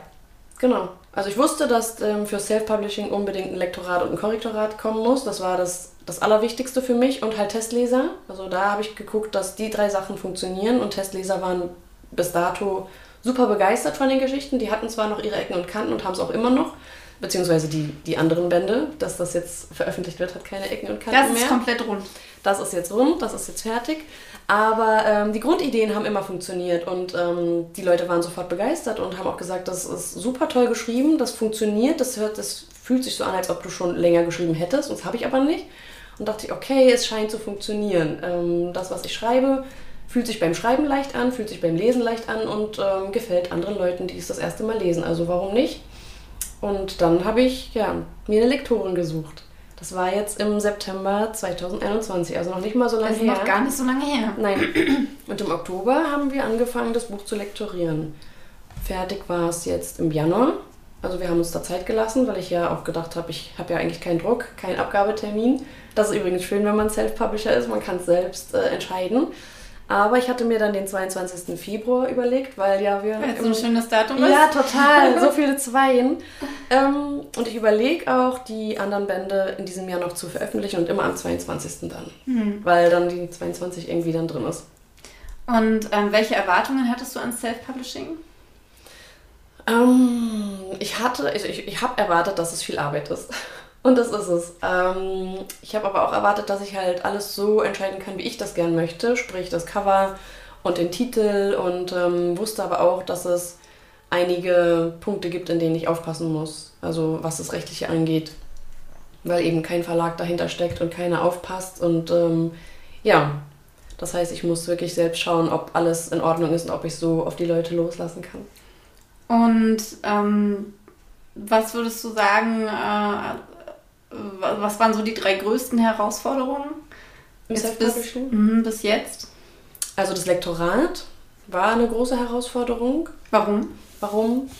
genau. Also ich wusste, dass ähm, für Self-Publishing unbedingt ein Lektorat und ein Korrektorat kommen muss. Das war das, das Allerwichtigste für mich und halt Testleser. Also da habe ich geguckt, dass die drei Sachen funktionieren und Testleser waren bis dato super begeistert von den Geschichten. Die hatten zwar noch ihre Ecken und Kanten und haben es auch immer noch, beziehungsweise die, die anderen Bände, dass das jetzt veröffentlicht wird, hat keine Ecken und Kanten Das mehr. ist komplett rund. Das ist jetzt rund, das ist jetzt fertig. Aber ähm, die Grundideen haben immer funktioniert und ähm, die Leute waren sofort begeistert und haben auch gesagt, das ist super toll geschrieben, das funktioniert, das, hört, das fühlt sich so an, als ob du schon länger geschrieben hättest. Und das habe ich aber nicht. Und dachte ich, okay, es scheint zu funktionieren. Ähm, das, was ich schreibe, fühlt sich beim Schreiben leicht an, fühlt sich beim Lesen leicht an und ähm, gefällt anderen Leuten, die es das erste Mal lesen. Also warum nicht? Und dann habe ich ja, mir eine Lektorin gesucht. Das war jetzt im September 2021, also noch nicht mal so lange Das ist her. noch gar nicht so lange her. Nein. Und im Oktober haben wir angefangen, das Buch zu lektorieren. Fertig war es jetzt im Januar. Also wir haben uns da Zeit gelassen, weil ich ja auch gedacht habe, ich habe ja eigentlich keinen Druck, keinen Abgabetermin. Das ist übrigens schön, wenn man Self-Publisher ist, man kann es selbst äh, entscheiden. Aber ich hatte mir dann den 22. Februar überlegt, weil ja wir... Weil es so ein schönes Datum ist. ja, total. So viele Zweien. Ähm, und ich überlege auch, die anderen Bände in diesem Jahr noch zu veröffentlichen und immer am 22. dann. Hm. Weil dann die 22 irgendwie dann drin ist. Und ähm, welche Erwartungen hattest du an Self-Publishing? Ähm, ich hatte, ich, ich habe erwartet, dass es viel Arbeit ist. Und das ist es. Ähm, ich habe aber auch erwartet, dass ich halt alles so entscheiden kann, wie ich das gern möchte. Sprich das Cover und den Titel. Und ähm, wusste aber auch, dass es einige Punkte gibt, in denen ich aufpassen muss. Also was das Rechtliche angeht. Weil eben kein Verlag dahinter steckt und keiner aufpasst. Und ähm, ja, das heißt, ich muss wirklich selbst schauen, ob alles in Ordnung ist und ob ich so auf die Leute loslassen kann. Und ähm, was würdest du sagen, äh, was waren so die drei größten Herausforderungen Jetzt bis, mhm, bis jetzt? Also das Lektorat war eine große Herausforderung. Warum? Warum?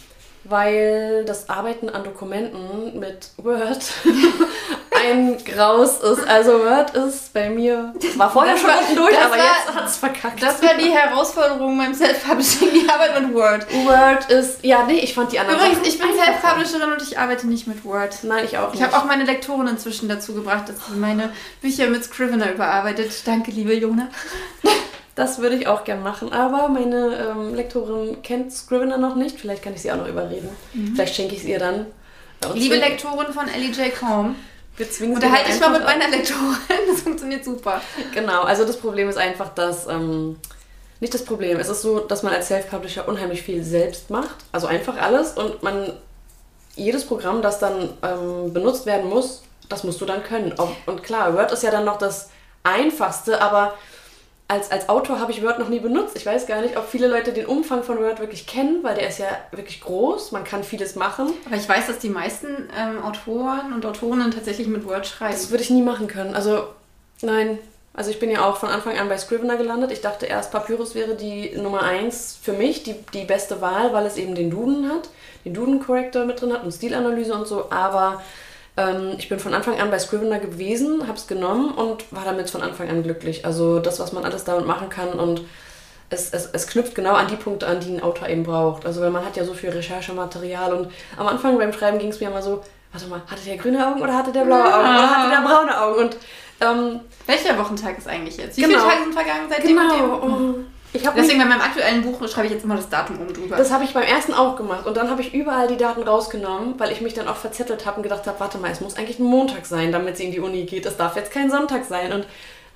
Weil das Arbeiten an Dokumenten mit Word ein Graus ist. Also Word ist bei mir, war vorher schon durch, aber war- jetzt hat es verkackt. Das war die Herausforderung beim Self-Publishing, die Arbeit mit Word. Word ist, ja nee, ich fand die anderen Übrigens, ich bin. Self-Publisherin und ich arbeite nicht mit Word. Nein, ich auch Ich nicht. habe auch meine Lektorin inzwischen dazu gebracht, dass sie meine Bücher mit Scrivener überarbeitet. Danke, liebe Jona. Das würde ich auch gern machen, aber meine ähm, Lektorin kennt Scrivener noch nicht. Vielleicht kann ich sie auch noch überreden. Vielleicht schenke ich es ihr dann. Liebe Lektorin von Ellie J. Combe, wir zwingen sie unterhalte dich mal mit meiner Lektorin. Das funktioniert super. Genau, also das Problem ist einfach, dass. Ähm, nicht das Problem, es ist so, dass man als Self-Publisher unheimlich viel selbst macht. Also einfach alles und man. Jedes Programm, das dann ähm, benutzt werden muss, das musst du dann können. Und klar, Word ist ja dann noch das Einfachste, aber als, als Autor habe ich Word noch nie benutzt. Ich weiß gar nicht, ob viele Leute den Umfang von Word wirklich kennen, weil der ist ja wirklich groß. Man kann vieles machen. Aber ich weiß, dass die meisten ähm, Autoren und Autorinnen tatsächlich mit Word schreiben. Das würde ich nie machen können. Also, nein. Also ich bin ja auch von Anfang an bei Scrivener gelandet. Ich dachte erst, Papyrus wäre die Nummer eins für mich, die, die beste Wahl, weil es eben den Duden hat, den Duden-Corrector mit drin hat und Stilanalyse und so. Aber Ähm, ich bin von Anfang an bei Scrivener gewesen, habe es genommen und war damit von Anfang an glücklich. Also das, was man alles damit machen kann und es, es, es knüpft genau an die Punkte an, die ein Autor eben braucht. Also weil man hat ja so viel Recherchematerial und am Anfang beim Schreiben ging es mir immer so, warte mal, hatte der grüne Augen oder hatte der blaue Augen oder hatte der braune Augen? Und ähm, Welcher Wochentag ist eigentlich jetzt? Wie Genau. viele Tage sind vergangen seitdem? genau. und dem? oh. Ich habe Deswegen bei meinem aktuellen Buch schreibe ich jetzt immer das Datum oben drüber. Das habe ich beim ersten auch gemacht und dann habe ich überall die Daten rausgenommen, weil ich mich dann auch verzettelt habe und gedacht habe, warte mal, es muss eigentlich ein Montag sein, damit sie in die Uni geht. Es darf jetzt kein Sonntag sein. Und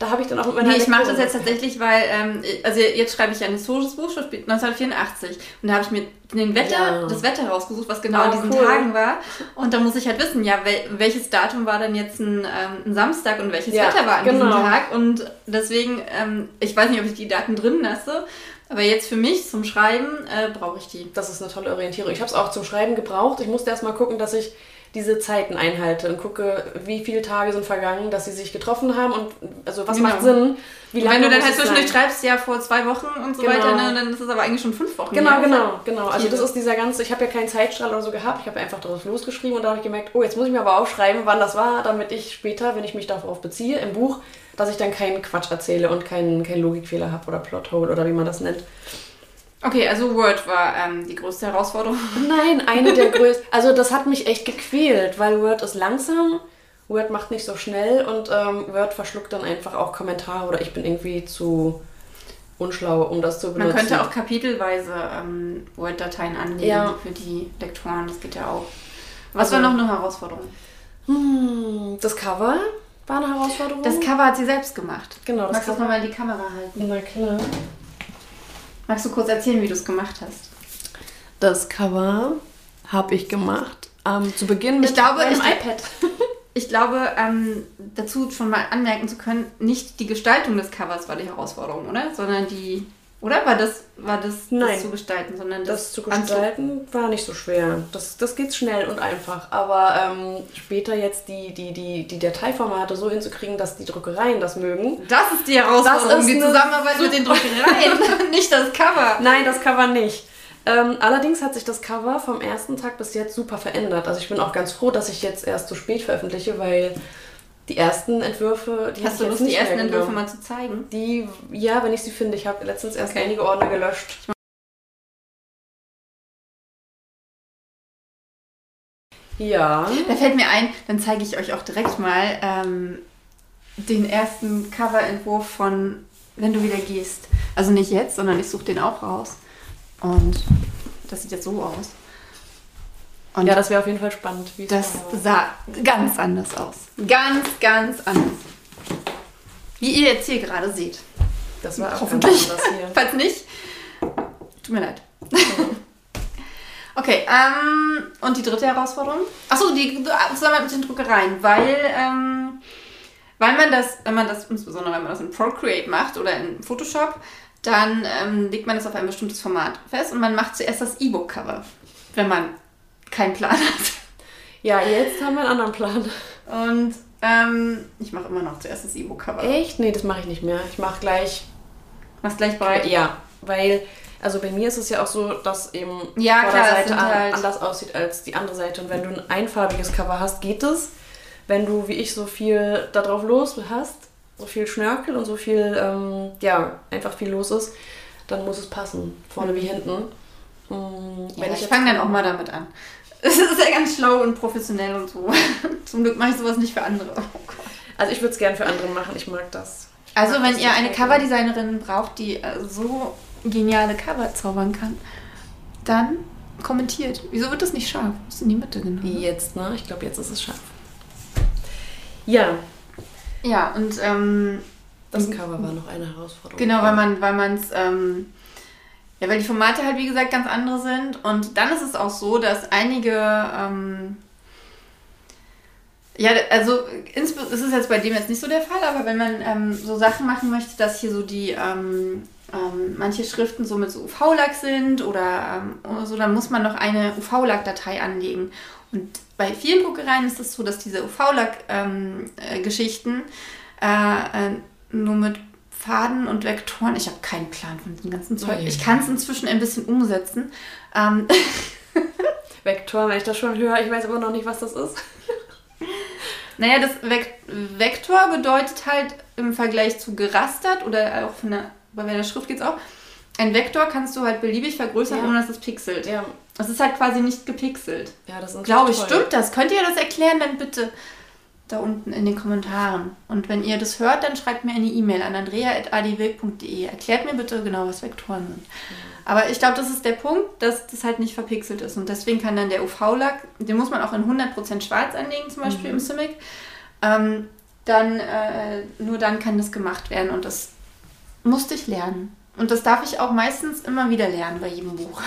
da habe ich dann auch mit meiner Nee, ich mache das jetzt tatsächlich, weil, ähm, also jetzt schreibe ich ja ein historisches Buch, das spielt 1984. Und da habe ich mir den Wetter, Ja. das Wetter rausgesucht, was genau Ah, an diesen cool. Tagen war. Und da muss ich halt wissen, ja, wel welches Datum war denn jetzt ein, ähm, ein Samstag und welches Ja, Wetter war an genau. diesem Tag. Und deswegen, ähm, ich weiß nicht, ob ich die Daten drin lasse, aber jetzt für mich zum Schreiben äh, brauche ich die. Das ist eine tolle Orientierung. Ich habe es auch zum Schreiben gebraucht. Ich musste erst mal gucken, dass ich diese Zeiten einhalte und gucke, wie viele Tage sind vergangen, dass sie sich getroffen haben und also was Genau. macht Sinn, wie Und lange wenn du dann halt zwischendurch sein? schreibst, ja, vor zwei Wochen und so Genau. weiter, ne, dann ist es aber eigentlich schon fünf Wochen. Genau, her. genau, genau. Also das ist dieser ganze, ich habe ja keinen Zeitstrahl oder so gehabt, ich habe einfach drauf losgeschrieben und da habe ich gemerkt, oh, jetzt muss ich mir aber aufschreiben, wann das war, damit ich später, wenn ich mich darauf beziehe, im Buch, dass ich dann keinen Quatsch erzähle und keinen, keinen Logikfehler habe oder Plothole oder wie man das nennt. Okay, also Word war ähm, die größte Herausforderung. Nein, eine der größten. Also das hat mich echt gequält, weil Word ist langsam, Word macht nicht so schnell und ähm, Word verschluckt dann einfach auch Kommentare oder ich bin irgendwie zu unschlau, um das zu benutzen. Man könnte auch kapitelweise ähm, Word-Dateien anlegen Ja. für die Lektoren, das geht ja auch. Was Also- war noch eine Herausforderung? Hm, das Cover war eine Herausforderung. Das Cover hat sie selbst gemacht. genau, das Magst du Cover. mal die Kamera halten? Na klar. Magst du kurz erzählen, wie du es gemacht hast? Das Cover habe ich gemacht ähm, zu Beginn mit Ich glaube, meinem ich- iPad. Ich glaube, ähm, dazu schon mal anmerken zu können, nicht die Gestaltung des Covers war die Herausforderung, oder? Sondern die. Oder war das, war das, Nein. das zu gestalten, sondern das, Das zu gestalten war nicht so schwer. Das, das geht schnell und einfach. Aber ähm, später jetzt die, die, die, die Dateiformate so hinzukriegen, dass die Druckereien das mögen. Das ist die Herausforderung, Das ist die Zusammenarbeit mit den Druckereien, nicht das Cover. Nein, das Cover nicht. Ähm, allerdings hat sich das Cover vom ersten Tag bis jetzt super verändert. Also ich bin auch ganz froh, dass ich jetzt erst so spät veröffentliche, weil die ersten Entwürfe, die Hast du Lust, die ersten Entwürfe mal zu zeigen? Die, ja, wenn ich sie finde. Ich habe letztens erst Okay. einige Ordner gelöscht. Ja. Da fällt mir ein, dann zeige ich euch auch direkt mal ähm, den ersten Coverentwurf von Wenn du wieder gehst. Also nicht jetzt, sondern ich suche den auch raus. Und das sieht jetzt so aus. Und Ja, das wäre auf jeden Fall spannend. wie das sah ganz anders aus. Ganz, ganz anders. Wie ihr jetzt hier gerade seht. das war hoffentlich. Falls nicht, tut mir leid. Okay, ähm, und die dritte Herausforderung? Achso, die Zusammenarbeit mit den Druckereien, weil, ähm, weil man das, wenn man das, insbesondere wenn man das in Procreate macht oder in Photoshop, dann ähm, legt man das auf ein bestimmtes Format fest und man macht zuerst das E-Book-Cover, wenn man keinen Plan hat. Ja, jetzt haben wir einen anderen Plan. Und ähm, ich mache immer noch zuerst das E-Book-Cover. Echt? Nee, das mache ich nicht mehr. Ich mache gleich. Mach's gleich bereit. Ja, weil, also bei mir ist es ja auch so, dass eben Ja, das Vorderseite halt- anders aussieht als die andere Seite. Und wenn du ein einfarbiges Cover hast, geht es. Wenn du, wie ich, so viel da drauf los hast, so viel Schnörkel und so viel, ähm, ja, einfach viel los ist, dann muss es passen. Vorne wie hinten. Mm, Ja, ich jetzt- fange dann auch mal damit an. Es ist ja ganz schlau und professionell und so. Zum Glück mache ich sowas nicht für andere. Oh. Also ich würde es gern für andere machen, ich mag das. Also, Ja, wenn das ihr eine Coverdesignerin braucht, die äh, so geniale Cover zaubern kann, dann kommentiert. Wieso wird das nicht scharf? Ist in die Mitte genau. Jetzt, ne? Ich glaube, jetzt ist es scharf. Ja, Ja, und ähm, das Cover war noch eine Herausforderung. Genau, weil man, weil man es, ähm, ja, weil die Formate halt wie gesagt ganz andere sind. Und dann ist es auch so, dass einige, ähm, ja, also es ist jetzt bei dem jetzt nicht so der Fall, aber wenn man ähm, so Sachen machen möchte, dass hier so die ähm, ähm, manche Schriften so mit so UV-Lack sind oder, ähm, oder so, dann muss man noch eine UV-Lack-Datei anlegen. Und bei vielen Druckereien ist es so, dass diese UV-Lack-Geschichten äh, äh, nur mit Faden und Vektoren, ich habe keinen Plan von diesem ganzen Zeug. Ui. Ich kann es inzwischen ein bisschen umsetzen. Ähm, Vektor, wenn ich das schon höre, ich weiß aber noch nicht, was das ist. Naja, das Vek Vektor bedeutet halt im Vergleich zu gerastert oder auch von der, bei der Schrift geht es auch. Ein Vektor kannst du halt beliebig vergrößern, Ja. ohne dass es pixelt. Ja, Das ist halt quasi nicht gepixelt. ja das ist Glaube ich, stimmt das? Könnt ihr das erklären, dann bitte da unten in den Kommentaren. Und wenn ihr das hört, dann schreibt mir eine E-Mail an andrea.adwilk.de. Erklärt mir bitte genau, was Vektoren sind. Aber ich glaube, das ist der Punkt, dass das halt nicht verpixelt ist. Und deswegen kann dann der UV-Lack, den muss man auch in 100% schwarz anlegen, zum Beispiel im Simic. Ähm, dann, äh, nur dann kann das gemacht werden. Und das musste ich lernen. Und das darf ich auch meistens immer wieder lernen bei jedem Buch.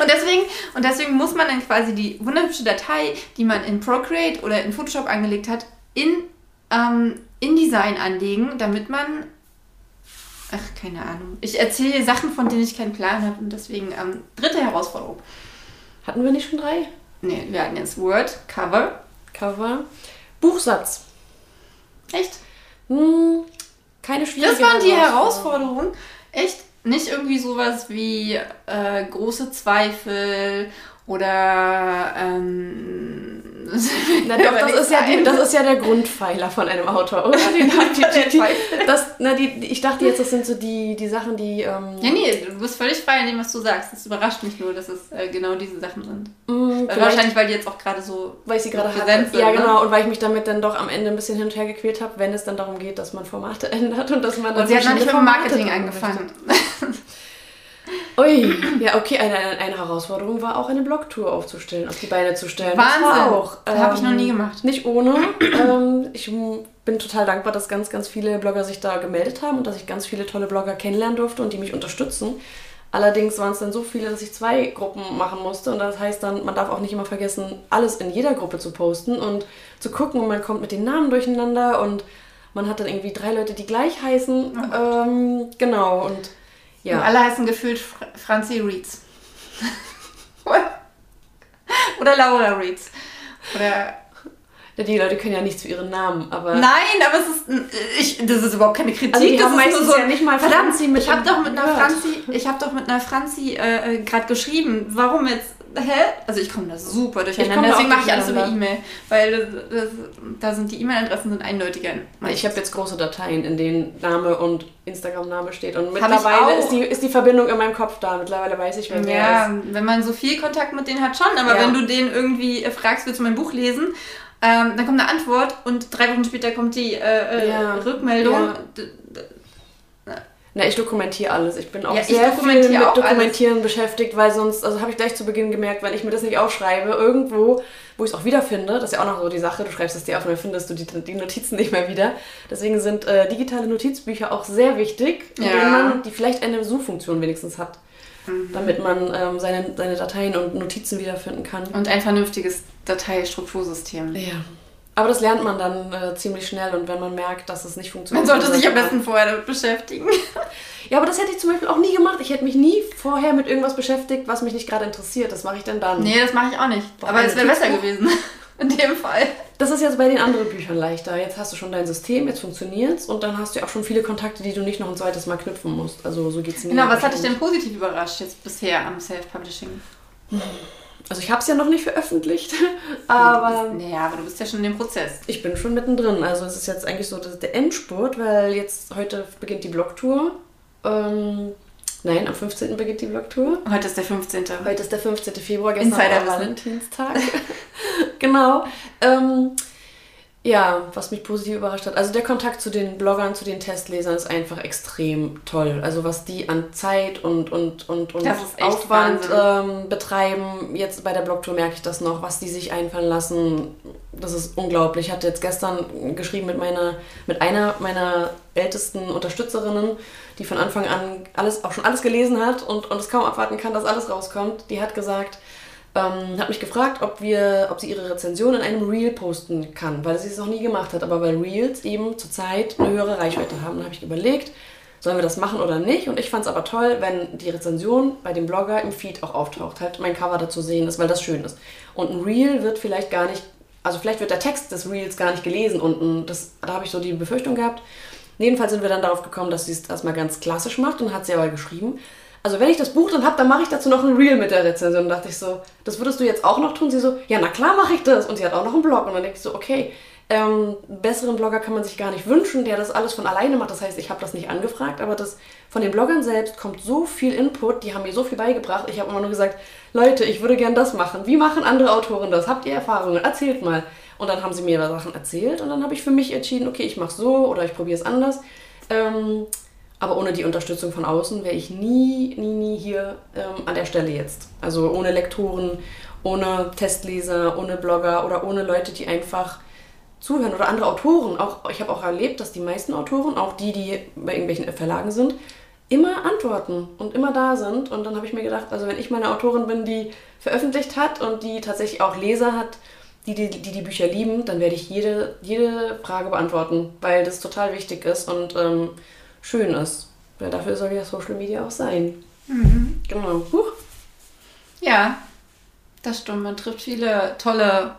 Und deswegen, und deswegen muss man dann quasi die wunderhübsche Datei, die man in Procreate oder in Photoshop angelegt hat, in ähm, InDesign anlegen, damit man. Ach, keine Ahnung. Ich erzähle Sachen, von denen ich keinen Plan habe. Und deswegen ähm, dritte Herausforderung. Hatten wir nicht schon drei? Ne, wir hatten jetzt Word, Cover. Cover. Buchsatz. Echt? Hm, keine schwierige Das waren die Herausforderungen. Echt? Nicht irgendwie sowas wie äh, große Zweifel oder. Ähm, Na doch, das ist, ja die, das ist ja der Grundpfeiler von einem Autor, oder? Die, die, die, die, das, na, die, ich dachte jetzt, das sind so die, die Sachen, die... Ähm, Ja, nee, du bist völlig frei in dem, was du sagst. Das überrascht mich nur, dass es äh, genau diese Sachen sind. mh, Weil wahrscheinlich, weil die jetzt auch gerade so. weil ich sie gerade so hatte. präsent sind, Ja, ne? genau. Und weil ich mich damit dann doch am Ende ein bisschen hin und her gequält habe, wenn es dann darum geht, dass man Formate ändert und dass man dann Und sie hat noch nicht mit verschiedene Marketing angefangen. Ui, ja, okay. Eine, eine Herausforderung war auch eine Blogtour aufzustellen, auf die Beine zu stellen. Das Wahnsinn. war auch. Habe ich noch ähm, nie gemacht. Nicht ohne. ähm, ich bin total dankbar, dass ganz, ganz viele Blogger sich da gemeldet haben und dass ich ganz viele tolle Blogger kennenlernen durfte und die mich unterstützen. Allerdings waren es dann so viele, dass ich zwei Gruppen machen musste. Und das heißt dann, man darf auch nicht immer vergessen, alles in jeder Gruppe zu posten und zu gucken. Und man kommt mit den Namen durcheinander und man hat dann irgendwie drei Leute, die gleich heißen. ähm, genau. Und Und ja. alle heißen gefühlt Fr Franzi Reeds. Oder Laura Reeds. Oder. Die Leute können ja nichts für ihren Namen, aber. Nein, aber es ist. Ich, das ist überhaupt keine Kritik. Also die das ist nur meistens ja nicht mal Verdammt, Franzi mit ich habe doch mit einer Word. Franzi, ich habe doch mit einer Franzi äh, äh, gerade geschrieben. Warum jetzt? Hä? Also ich komme da super durcheinander. da Deswegen mache ich alles über. E-Mail, weil das, das, da sind die E-Mail-Adressen sind eindeutiger. Ich habe jetzt große Dateien, in denen Name und Instagram-Name steht. Und ich mittlerweile ist die, ist die Verbindung in meinem Kopf da. Mittlerweile weiß ich, wer wer Ja, ist. wenn man so viel Kontakt mit denen hat, schon. Aber Ja. wenn du den irgendwie äh, fragst, willst du mein Buch lesen, ähm, dann kommt eine Antwort und drei Wochen später kommt die äh, äh, Ja. Rückmeldung. Ja. Na, ich dokumentiere alles. Ich bin auch Ja, sehr viel mit Dokumentieren beschäftigt, weil sonst, also habe ich gleich zu Beginn gemerkt, wenn ich mir das nicht aufschreibe, irgendwo, wo ich es auch wiederfinde, das ist ja auch noch so die Sache, du schreibst es dir auf und dann findest du die, die Notizen nicht mehr wieder. Deswegen sind äh, digitale Notizbücher auch sehr wichtig, Ja. denen man die vielleicht eine Suchfunktion wenigstens hat, Mhm. damit man ähm, seine, seine Dateien und Notizen wiederfinden kann. Und ein vernünftiges Dateistruktursystem. Ja. Aber das lernt man dann äh, ziemlich schnell und wenn man merkt, dass es nicht Man funktioniert. sollte dann sich am besten vorher damit beschäftigen. Ja, aber das hätte ich zum Beispiel auch nie gemacht. Ich hätte mich nie vorher mit irgendwas beschäftigt, was mich nicht gerade interessiert. Das mache ich dann dann. Nee, das mache ich auch nicht. Boah, Aber es wäre besser gewesen. In dem Fall. Das ist jetzt bei den anderen Büchern leichter. Jetzt hast du schon dein System, jetzt funktioniert's und dann hast du ja auch schon viele Kontakte, die du nicht noch ein zweites Mal knüpfen musst. Also so geht's mir. Genau, was hat dich denn positiv überrascht jetzt bisher am Self-Publishing? Also ich habe es ja noch nicht veröffentlicht, aber Naja, aber du bist ja schon in dem Prozess. ich bin schon mittendrin. Also es ist jetzt eigentlich so der Endspurt, weil jetzt heute beginnt die Blogtour. Ähm, nein, am 15. beginnt die Blogtour. Heute ist der 15. Heute ist der 15. Februar, gestern war Insiderwissen. Valentinstag. genau. Ähm, ja, was mich positiv überrascht hat. Also der Kontakt zu den Bloggern, zu den Testlesern ist einfach extrem toll. Also was die an Zeit und, und, und, und Aufwand ähm, betreiben. Jetzt bei der Blogtour merke ich das noch, was die sich einfallen lassen. Das ist unglaublich. Ich hatte jetzt gestern geschrieben mit meiner, mit einer meiner ältesten Unterstützerinnen, die von Anfang an alles, auch schon alles gelesen hat und, und es kaum abwarten kann, dass alles rauskommt. Die hat gesagt, ähm, hat mich gefragt, ob wir, ob sie ihre Rezension in einem Reel posten kann, weil sie es noch nie gemacht hat, aber weil Reels eben zurzeit eine höhere Reichweite haben. Dann habe ich überlegt, sollen wir das machen oder nicht? Und ich fand es aber toll, wenn die Rezension bei dem Blogger im Feed auch auftaucht, halt mein Cover dazu sehen ist, weil das schön ist. Und ein Reel wird vielleicht gar nicht, also vielleicht wird der Text des Reels gar nicht gelesen unten. Das, da habe ich so die Befürchtung gehabt. Jedenfalls sind wir dann darauf gekommen, dass sie es erstmal ganz klassisch macht und hat sie aber geschrieben. Also wenn ich das Buch dann habe, dann mache ich dazu noch ein Reel mit der Rezension. Und dachte ich so, das würdest du jetzt auch noch tun? Sie so, ja, na klar mache ich das. Und sie hat auch noch einen Blog. Und dann denke ich so, okay, ähm, besseren Blogger kann man sich gar nicht wünschen, der das alles von alleine macht. Das heißt, ich habe das nicht angefragt, aber das von den Bloggern selbst kommt so viel Input, die haben mir so viel beigebracht. Ich habe immer nur gesagt, Leute, ich würde gern das machen. Wie machen andere Autoren das? Habt ihr Erfahrungen? Erzählt mal. Und dann haben sie mir Sachen erzählt und dann habe ich für mich entschieden, okay, ich mache so oder ich probiere es anders. Ähm, aber ohne die Unterstützung von außen wäre ich nie, nie, nie hier ähm, an der Stelle jetzt. Also ohne Lektoren, ohne Testleser, ohne Blogger oder ohne Leute, die einfach zuhören oder andere Autoren. Auch, ich habe auch erlebt, dass die meisten Autoren, auch die, die bei irgendwelchen Verlagen sind, immer antworten und immer da sind. Und dann habe ich mir gedacht, also wenn ich meine Autorin bin, die veröffentlicht hat und die tatsächlich auch Leser hat, die die, die, die Bücher lieben, dann werde ich jede, jede Frage beantworten, weil das total wichtig ist und ähm, schön ist. Weil dafür soll ja Social Media auch sein. Mhm. Genau. Huch. Ja, das stimmt. Man trifft viele tolle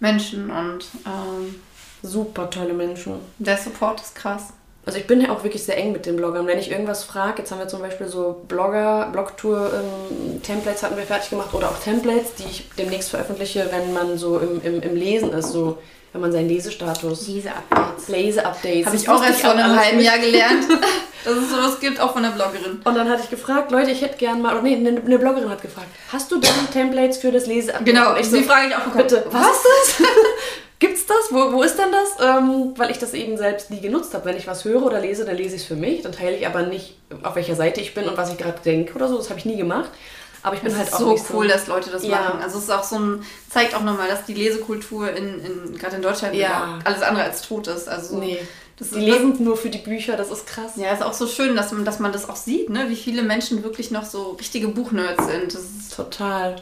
Menschen und ähm, super tolle Menschen. Der Support ist krass. Also ich bin ja auch wirklich sehr eng mit den Bloggern. Wenn ich irgendwas frage, jetzt haben wir zum Beispiel so Blogger, Blogtour-Templates ähm, hatten wir fertig gemacht oder auch Templates, die ich demnächst veröffentliche, wenn man so im, im, im Lesen ist, so wenn man seinen Lesestatus. Lese-Updates. Lese-Updates. Habe ich auch erst vor einem halben Jahr gelernt, dass es sowas gibt, auch von der Bloggerin. Und dann hatte ich gefragt, Leute, ich hätte gern mal, oder nee, eine, eine Bloggerin hat gefragt, hast du denn Templates für das Lese-Update? Genau, ich so, die frage ich auch bekommen. Bitte, was ist das? Gibt's das? Wo, wo ist denn das? Ähm, weil ich das eben selbst nie genutzt habe. Wenn ich was höre oder lese, dann lese ich es für mich. Dann teile ich aber nicht, auf welcher Seite ich bin und was ich gerade denke oder so. Das habe ich nie gemacht. Aber ich bin das halt auch so cool, so dass Leute das ja. machen. Also es ist auch so ein, zeigt auch nochmal, dass die Lesekultur in, in gerade in Deutschland ja. alles andere als tot ist. Also nee. Das die leben das, nur für die Bücher, das ist krass. Ja, ist auch so schön, dass man, dass man das auch sieht, ne? wie viele Menschen wirklich noch so richtige Buchnerds sind. Das ist total.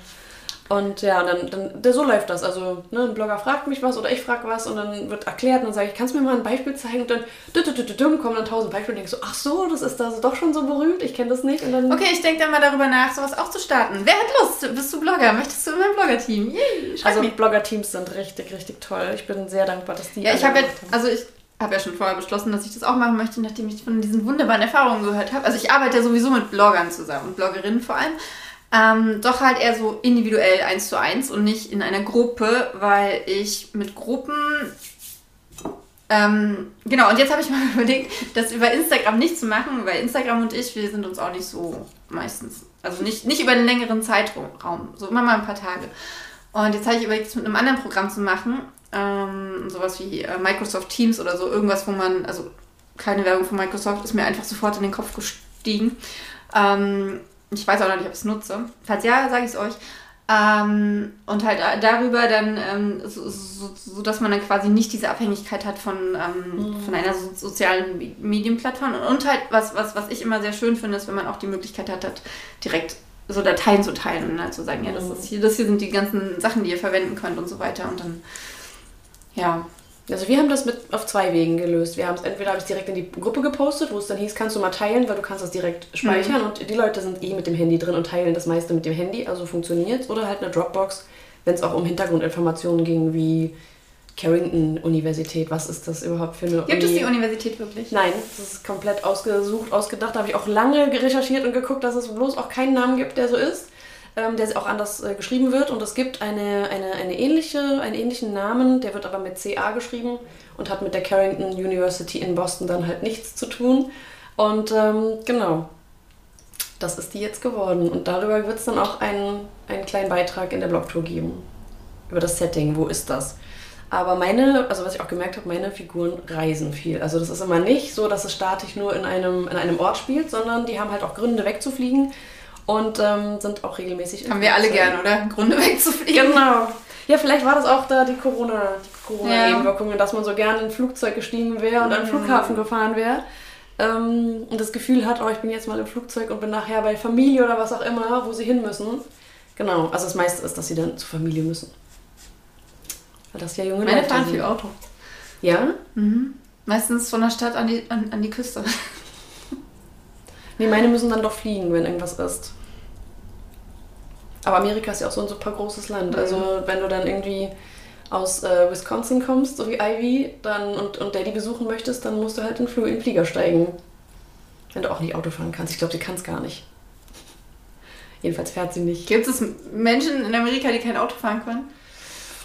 Und ja, dann, dann, dann so läuft das. Also ne, ein Blogger fragt mich was oder ich frage was und dann wird erklärt und dann sage ich, kannst du mir mal ein Beispiel zeigen? Und dann kommen dann tausend Beispiele und denkst so, ach so, das ist da doch schon so berühmt, ich kenne das nicht. Und dann okay, ich denke dann mal darüber nach, sowas auch zu starten. Wer hat Lust? Bist du Blogger? Möchtest du in meinem Blogger-Team? Also Blogger-Teams sind richtig, richtig toll. Ich bin sehr dankbar, dass die. Ja, ich habe ja, also ich habe ja schon vorher beschlossen, dass ich das auch machen möchte, nachdem ich von diesen wunderbaren Erfahrungen gehört habe. Also ich arbeite ja sowieso mit Bloggern zusammen, Bloggerinnen vor allem. Ähm, doch halt eher so individuell eins zu eins und nicht in einer Gruppe, weil ich mit Gruppen. Ähm, genau, und jetzt habe ich mal überlegt, das über Instagram nicht zu machen, weil Instagram und ich, wir sind uns auch nicht so meistens. Also nicht, nicht über einen längeren Zeitraum, so immer mal ein paar Tage. Und jetzt habe ich überlegt, es mit einem anderen Programm zu machen. Ähm, sowas wie äh, Microsoft Teams oder so, irgendwas, wo man, also keine Werbung von Microsoft, ist mir einfach sofort in den Kopf gestiegen. Ähm, ich weiß auch noch nicht, ob ich es nutze. Falls ja, sage ich es euch. Ähm, und halt darüber dann, ähm, so, so, so, dass man dann quasi nicht diese Abhängigkeit hat von, ähm, mhm. von einer so, sozialen Medienplattform. Und halt, was, was, was ich immer sehr schön finde, ist, wenn man auch die Möglichkeit hat, hat direkt so Dateien zu teilen und halt zu sagen, ja, das mhm. ist hier, das hier sind die ganzen Sachen, die ihr verwenden könnt und so weiter. Und dann, ja, also wir haben das mit auf zwei Wegen gelöst. Wir haben es entweder habe ich direkt in die Gruppe gepostet, wo es dann hieß, kannst du mal teilen, weil du kannst das direkt speichern mhm. und die Leute sind eh mit dem Handy drin und teilen das meiste mit dem Handy, also funktioniert Oder halt eine Dropbox, wenn es auch um Hintergrundinformationen ging, wie Carrington Universität, was ist das überhaupt für eine Gibt Uni? es die Universität wirklich? Nein, das ist komplett ausgesucht, ausgedacht. Da habe ich auch lange recherchiert und geguckt, dass es bloß auch keinen Namen gibt, der so ist ähm, der auch anders äh, geschrieben wird. Und es gibt eine, eine, eine ähnliche, einen ähnlichen Namen, der wird aber mit CA geschrieben und hat mit der Carrington University in Boston dann halt nichts zu tun. Und ähm, genau, das ist die jetzt geworden. Und darüber wird es dann auch einen, einen kleinen Beitrag in der Blogtour geben. Über das Setting, wo ist das? Aber meine, also was ich auch gemerkt habe, meine Figuren reisen viel. Also das ist immer nicht so, dass es statisch nur in einem, in einem Ort spielt, sondern die haben halt auch Gründe wegzufliegen und ähm, sind auch regelmäßig. Haben wir alle gern, oder? Gründe wegzufliegen. Genau. Ja, vielleicht war das auch da die Corona, die Corona-Nebenwirkungen, ja. dass man so gerne in ein Flugzeug gestiegen wäre und mhm. an den Flughafen gefahren wäre. Ähm, und das Gefühl hat, oh, ich bin jetzt mal im Flugzeug und bin nachher bei Familie oder was auch immer, wo sie hin müssen. Genau, also das meiste ist, dass sie dann zur Familie müssen. Weil das ja junge Meine Leute fahren viel Auto. Ja? Mhm. Meistens von der Stadt an die, an, an die Küste. Nee, meine müssen dann doch fliegen, wenn irgendwas ist. Aber Amerika ist ja auch so ein super großes Land. Mhm. Also wenn du dann irgendwie aus äh, Wisconsin kommst, so wie Ivy, dann, und, und Daddy besuchen möchtest, dann musst du halt in, Flug, in den Flieger steigen. Wenn du auch nicht Auto fahren kannst. Ich glaube, sie kann es gar nicht. Jedenfalls fährt sie nicht. Gibt es Menschen in Amerika, die kein Auto fahren können?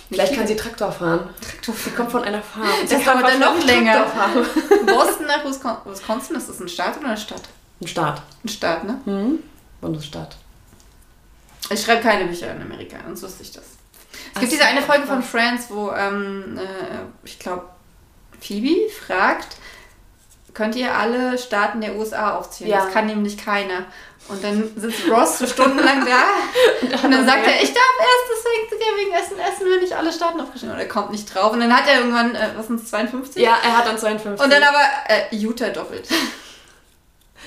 Vielleicht kann sie Traktor fahren. Traktor Sie kommt von einer Farm. Das dauert dann noch länger. Fahren. Boston nach Wisconsin, Wisconsin, ist das ein Staat oder eine Stadt? Ein Staat. Ein Staat, ne? Mhm. Bundesstaat. Ich schreibe keine Bücher in Amerika, sonst wusste ich das. Es Ach gibt diese eine Folge von Friends, wo, ähm, äh, ich glaube, Phoebe fragt, könnt ihr alle Staaten der USA aufzählen? Ja. Das kann nämlich keiner. Und dann sitzt Ross so stundenlang da und dann sagt er, ich darf erst deswegen Essen essen, wenn ich alle Staaten aufgeschrieben habe. Und er kommt nicht drauf. Und dann hat er irgendwann, äh, was sind es, 52? Ja, er hat dann 52. Und dann aber äh, Utah doppelt.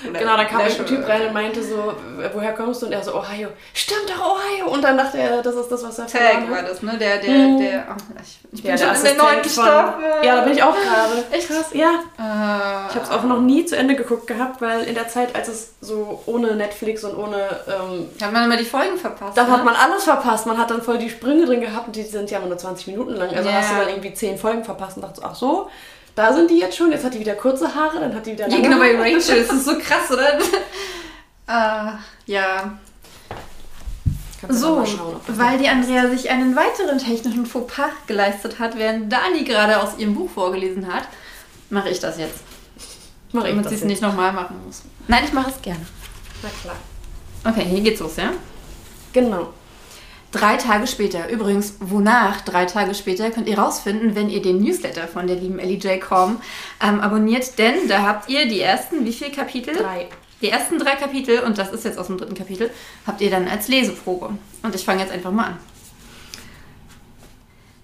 Genau, da kam ein. Typ rein und meinte so, woher kommst du? Und er so, Ohio. Stimmt doch, Ohio. Und dann dachte er, das ist das, was er Tag war das, ne? Der, der, Mhm. der. Oh, ich, ich bin Ja, schon der in der neunten Staffel. Ja, da bin ich auch gerade. Echt? krass. Ja. Äh, Ich habe es auch noch nie zu Ende geguckt gehabt, weil in der Zeit, als es so ohne Netflix und ohne, ähm, Hat man immer die Folgen verpasst. dann ne? hat man alles verpasst. Man hat dann voll die Sprünge drin gehabt und die sind ja immer nur 20 Minuten lang. Also Ja. hast du dann irgendwie 10 Folgen verpasst und dachte ach so, da sind die jetzt schon. Jetzt hat die wieder kurze Haare, dann hat die wieder Ja, lange genau bei. Rachel. Das ist so krass, oder? äh, ja. So, schauen, weil die Andrea sich einen weiteren technischen Fauxpas geleistet hat, während Dani gerade aus ihrem Buch vorgelesen hat, mache ich das jetzt. Mach ich Damit sie es nicht nochmal machen muss. Nein, ich mache es gerne. Na klar. Okay, hier geht's los, ja? Genau. Drei Tage später, übrigens, wonach drei Tage später, könnt ihr rausfinden, wenn ihr den Newsletter von der lieben Ellie J. Com ähm, abonniert, denn da habt ihr die ersten, wie viele Kapitel? Drei. Die ersten drei Kapitel, und das ist jetzt aus dem dritten Kapitel, habt ihr dann als Leseprobe. Und ich fange jetzt einfach mal an.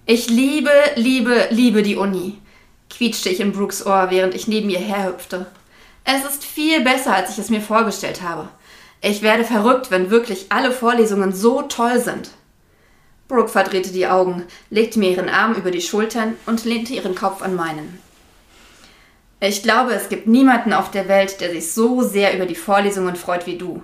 Ich liebe, liebe, liebe die Uni, quietschte ich in Brooks Ohr, während ich neben ihr herhüpfte. Es ist viel besser, als ich es mir vorgestellt habe. Ich werde verrückt, wenn wirklich alle Vorlesungen so toll sind. Brooke verdrehte die Augen, legte mir ihren Arm über die Schultern und lehnte ihren Kopf an meinen. Ich glaube, es gibt niemanden auf der Welt, der sich so sehr über die Vorlesungen freut wie du,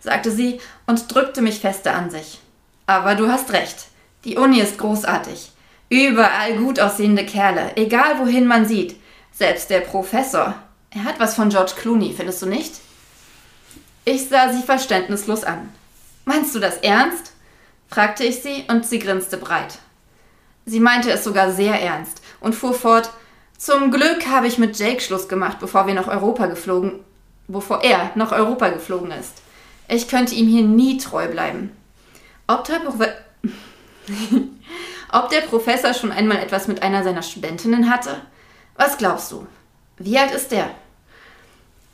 sagte sie und drückte mich fester an sich. Aber du hast recht. Die Uni ist großartig. Überall gut aussehende Kerle, egal wohin man sieht. Selbst der Professor. Er hat was von George Clooney, findest du nicht? Ich sah sie verständnislos an. Meinst du das ernst? Fragte ich sie und sie grinste breit. Sie meinte es sogar sehr ernst und fuhr fort, zum Glück habe ich mit Jake Schluss gemacht, bevor wir nach Europa geflogen, bevor er nach Europa geflogen ist. Ich könnte ihm hier nie treu bleiben. Ob der, Profe Ob der Professor schon einmal etwas mit einer seiner Studentinnen hatte? Was glaubst du? Wie alt ist der?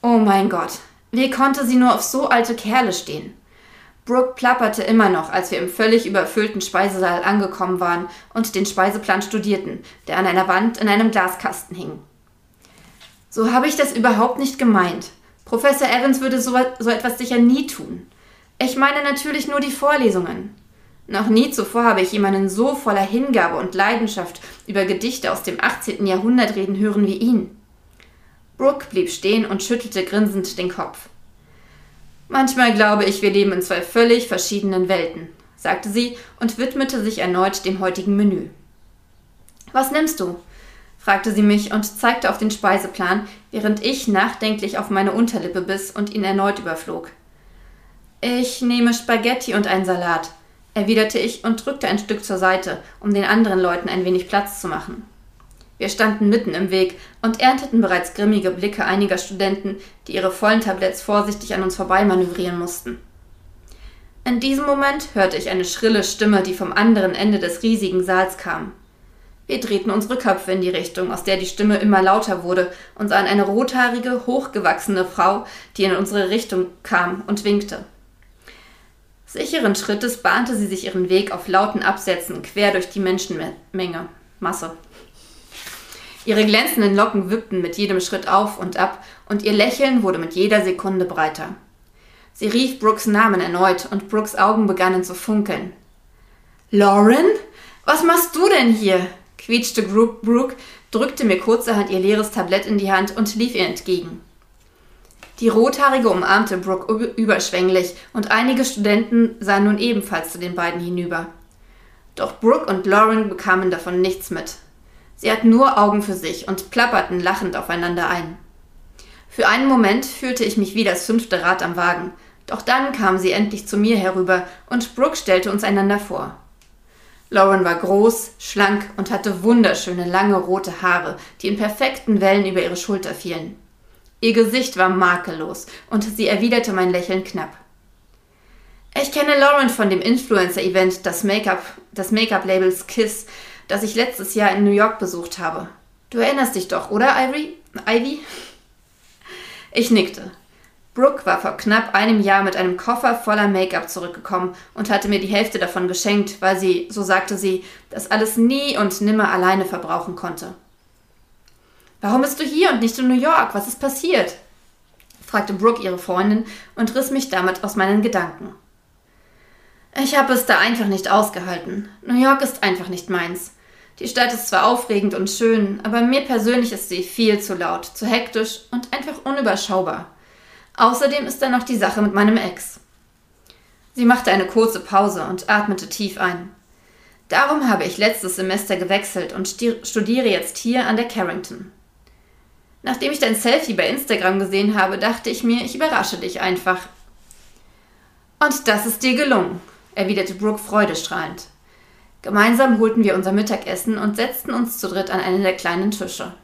Oh mein Gott, wie konnte sie nur auf so alte Kerle stehen? Brooke plapperte immer noch, als wir im völlig überfüllten Speisesaal angekommen waren und den Speiseplan studierten, der an einer Wand in einem Glaskasten hing. So habe ich das überhaupt nicht gemeint. Professor Evans würde so, so etwas sicher nie tun. Ich meine natürlich nur die Vorlesungen. Noch nie zuvor habe ich jemanden so voller Hingabe und Leidenschaft über Gedichte aus dem 18. Jahrhundert reden hören wie ihn. Brooke blieb stehen und schüttelte grinsend den Kopf. Manchmal glaube ich, wir leben in zwei völlig verschiedenen Welten, sagte sie und widmete sich erneut dem heutigen Menü. Was nimmst du? fragte sie mich und zeigte auf den Speiseplan, während ich nachdenklich auf meine Unterlippe biss und ihn erneut überflog. Ich nehme Spaghetti und einen Salat, erwiderte ich und drückte ein Stück zur Seite, um den anderen Leuten ein wenig Platz zu machen. Wir standen mitten im Weg und ernteten bereits grimmige Blicke einiger Studenten, die ihre vollen Tabletts vorsichtig an uns vorbei manövrieren mussten. In diesem Moment hörte ich eine schrille Stimme, die vom anderen Ende des riesigen Saals kam. Wir drehten unsere Köpfe in die Richtung, aus der die Stimme immer lauter wurde, und sahen eine rothaarige, hochgewachsene Frau, die in unsere Richtung kam und winkte. Sicheren Schrittes bahnte sie sich ihren Weg auf lauten Absätzen quer durch die Menschenmenge. Masse. Ihre glänzenden Locken wippten mit jedem Schritt auf und ab, und ihr Lächeln wurde mit jeder Sekunde breiter. Sie rief Brooks Namen erneut, und Brooks Augen begannen zu funkeln. Lauren? Was machst du denn hier? quietschte Brooke, drückte mir kurzerhand ihr leeres Tablett in die Hand und lief ihr entgegen. Die Rothaarige umarmte Brooke üb- überschwänglich, und einige Studenten sahen nun ebenfalls zu den beiden hinüber. Doch Brooke und Lauren bekamen davon nichts mit. Sie hatten nur Augen für sich und plapperten lachend aufeinander ein. Für einen Moment fühlte ich mich wie das fünfte Rad am Wagen, Doch dann kam sie endlich zu mir herüber und Brooke stellte uns einander vor. Lauren war groß, schlank und hatte wunderschöne lange rote Haare, die in perfekten Wellen über ihre Schulter fielen. Ihr Gesicht war makellos und sie erwiderte mein Lächeln knapp. Ich kenne Lauren von dem Influencer-Event des Make-up des Make-up-Labels Kiss, das ich letztes Jahr in New York besucht habe. Du erinnerst dich doch, oder, Ivy? Ivy? Ich nickte. Brooke war vor knapp einem Jahr mit einem Koffer voller Make-up zurückgekommen und hatte mir die Hälfte davon geschenkt, weil sie, so sagte sie, das alles nie und nimmer alleine verbrauchen konnte. Warum bist du hier und nicht in New York? Was ist passiert? fragte Brooke ihre Freundin und riss mich damit aus meinen Gedanken. Ich habe es da einfach nicht ausgehalten. New York ist einfach nicht meins. Die Stadt ist zwar aufregend und schön, aber mir persönlich ist sie viel zu laut, zu hektisch und einfach unüberschaubar. Außerdem ist da noch die Sache mit meinem Ex. Sie machte eine kurze Pause und atmete tief ein. Darum habe ich letztes Semester gewechselt und studiere jetzt hier an der Carrington. Nachdem ich dein Selfie bei Instagram gesehen habe, dachte ich mir, ich überrasche dich einfach. Und das ist dir gelungen, erwiderte Brooke freudestrahlend. Gemeinsam holten wir unser Mittagessen und setzten uns zu dritt an einen der kleinen Tische.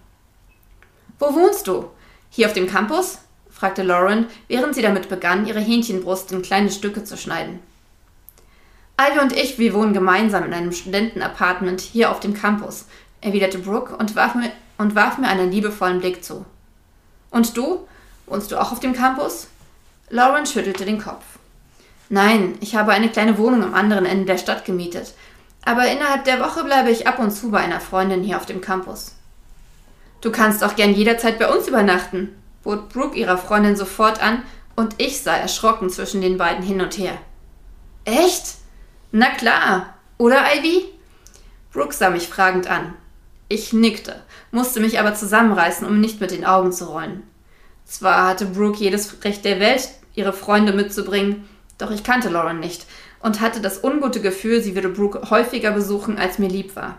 Wo wohnst du? Hier auf dem Campus? fragte Lauren, während sie damit begann, ihre Hähnchenbrust in kleine Stücke zu schneiden. Ivy und ich, wir wohnen gemeinsam in einem Studentenapartment hier auf dem Campus, erwiderte Brooke und warf, mir, und warf mir einen liebevollen Blick zu. Und du? Wohnst du auch auf dem Campus? Lauren schüttelte den Kopf. Nein, ich habe eine kleine Wohnung am anderen Ende der Stadt gemietet, aber innerhalb der Woche bleibe ich ab und zu bei einer Freundin hier auf dem Campus. Du kannst auch gern jederzeit bei uns übernachten, bot Brooke ihrer Freundin sofort an, und ich sah erschrocken zwischen den beiden hin und her. Echt? Na klar, oder Ivy? Brooke sah mich fragend an. Ich nickte, musste mich aber zusammenreißen, um nicht mit den Augen zu rollen. Zwar hatte Brooke jedes Recht der Welt, ihre Freunde mitzubringen, doch ich kannte Lauren nicht und hatte das ungute Gefühl, sie würde Brooke häufiger besuchen, als mir lieb war.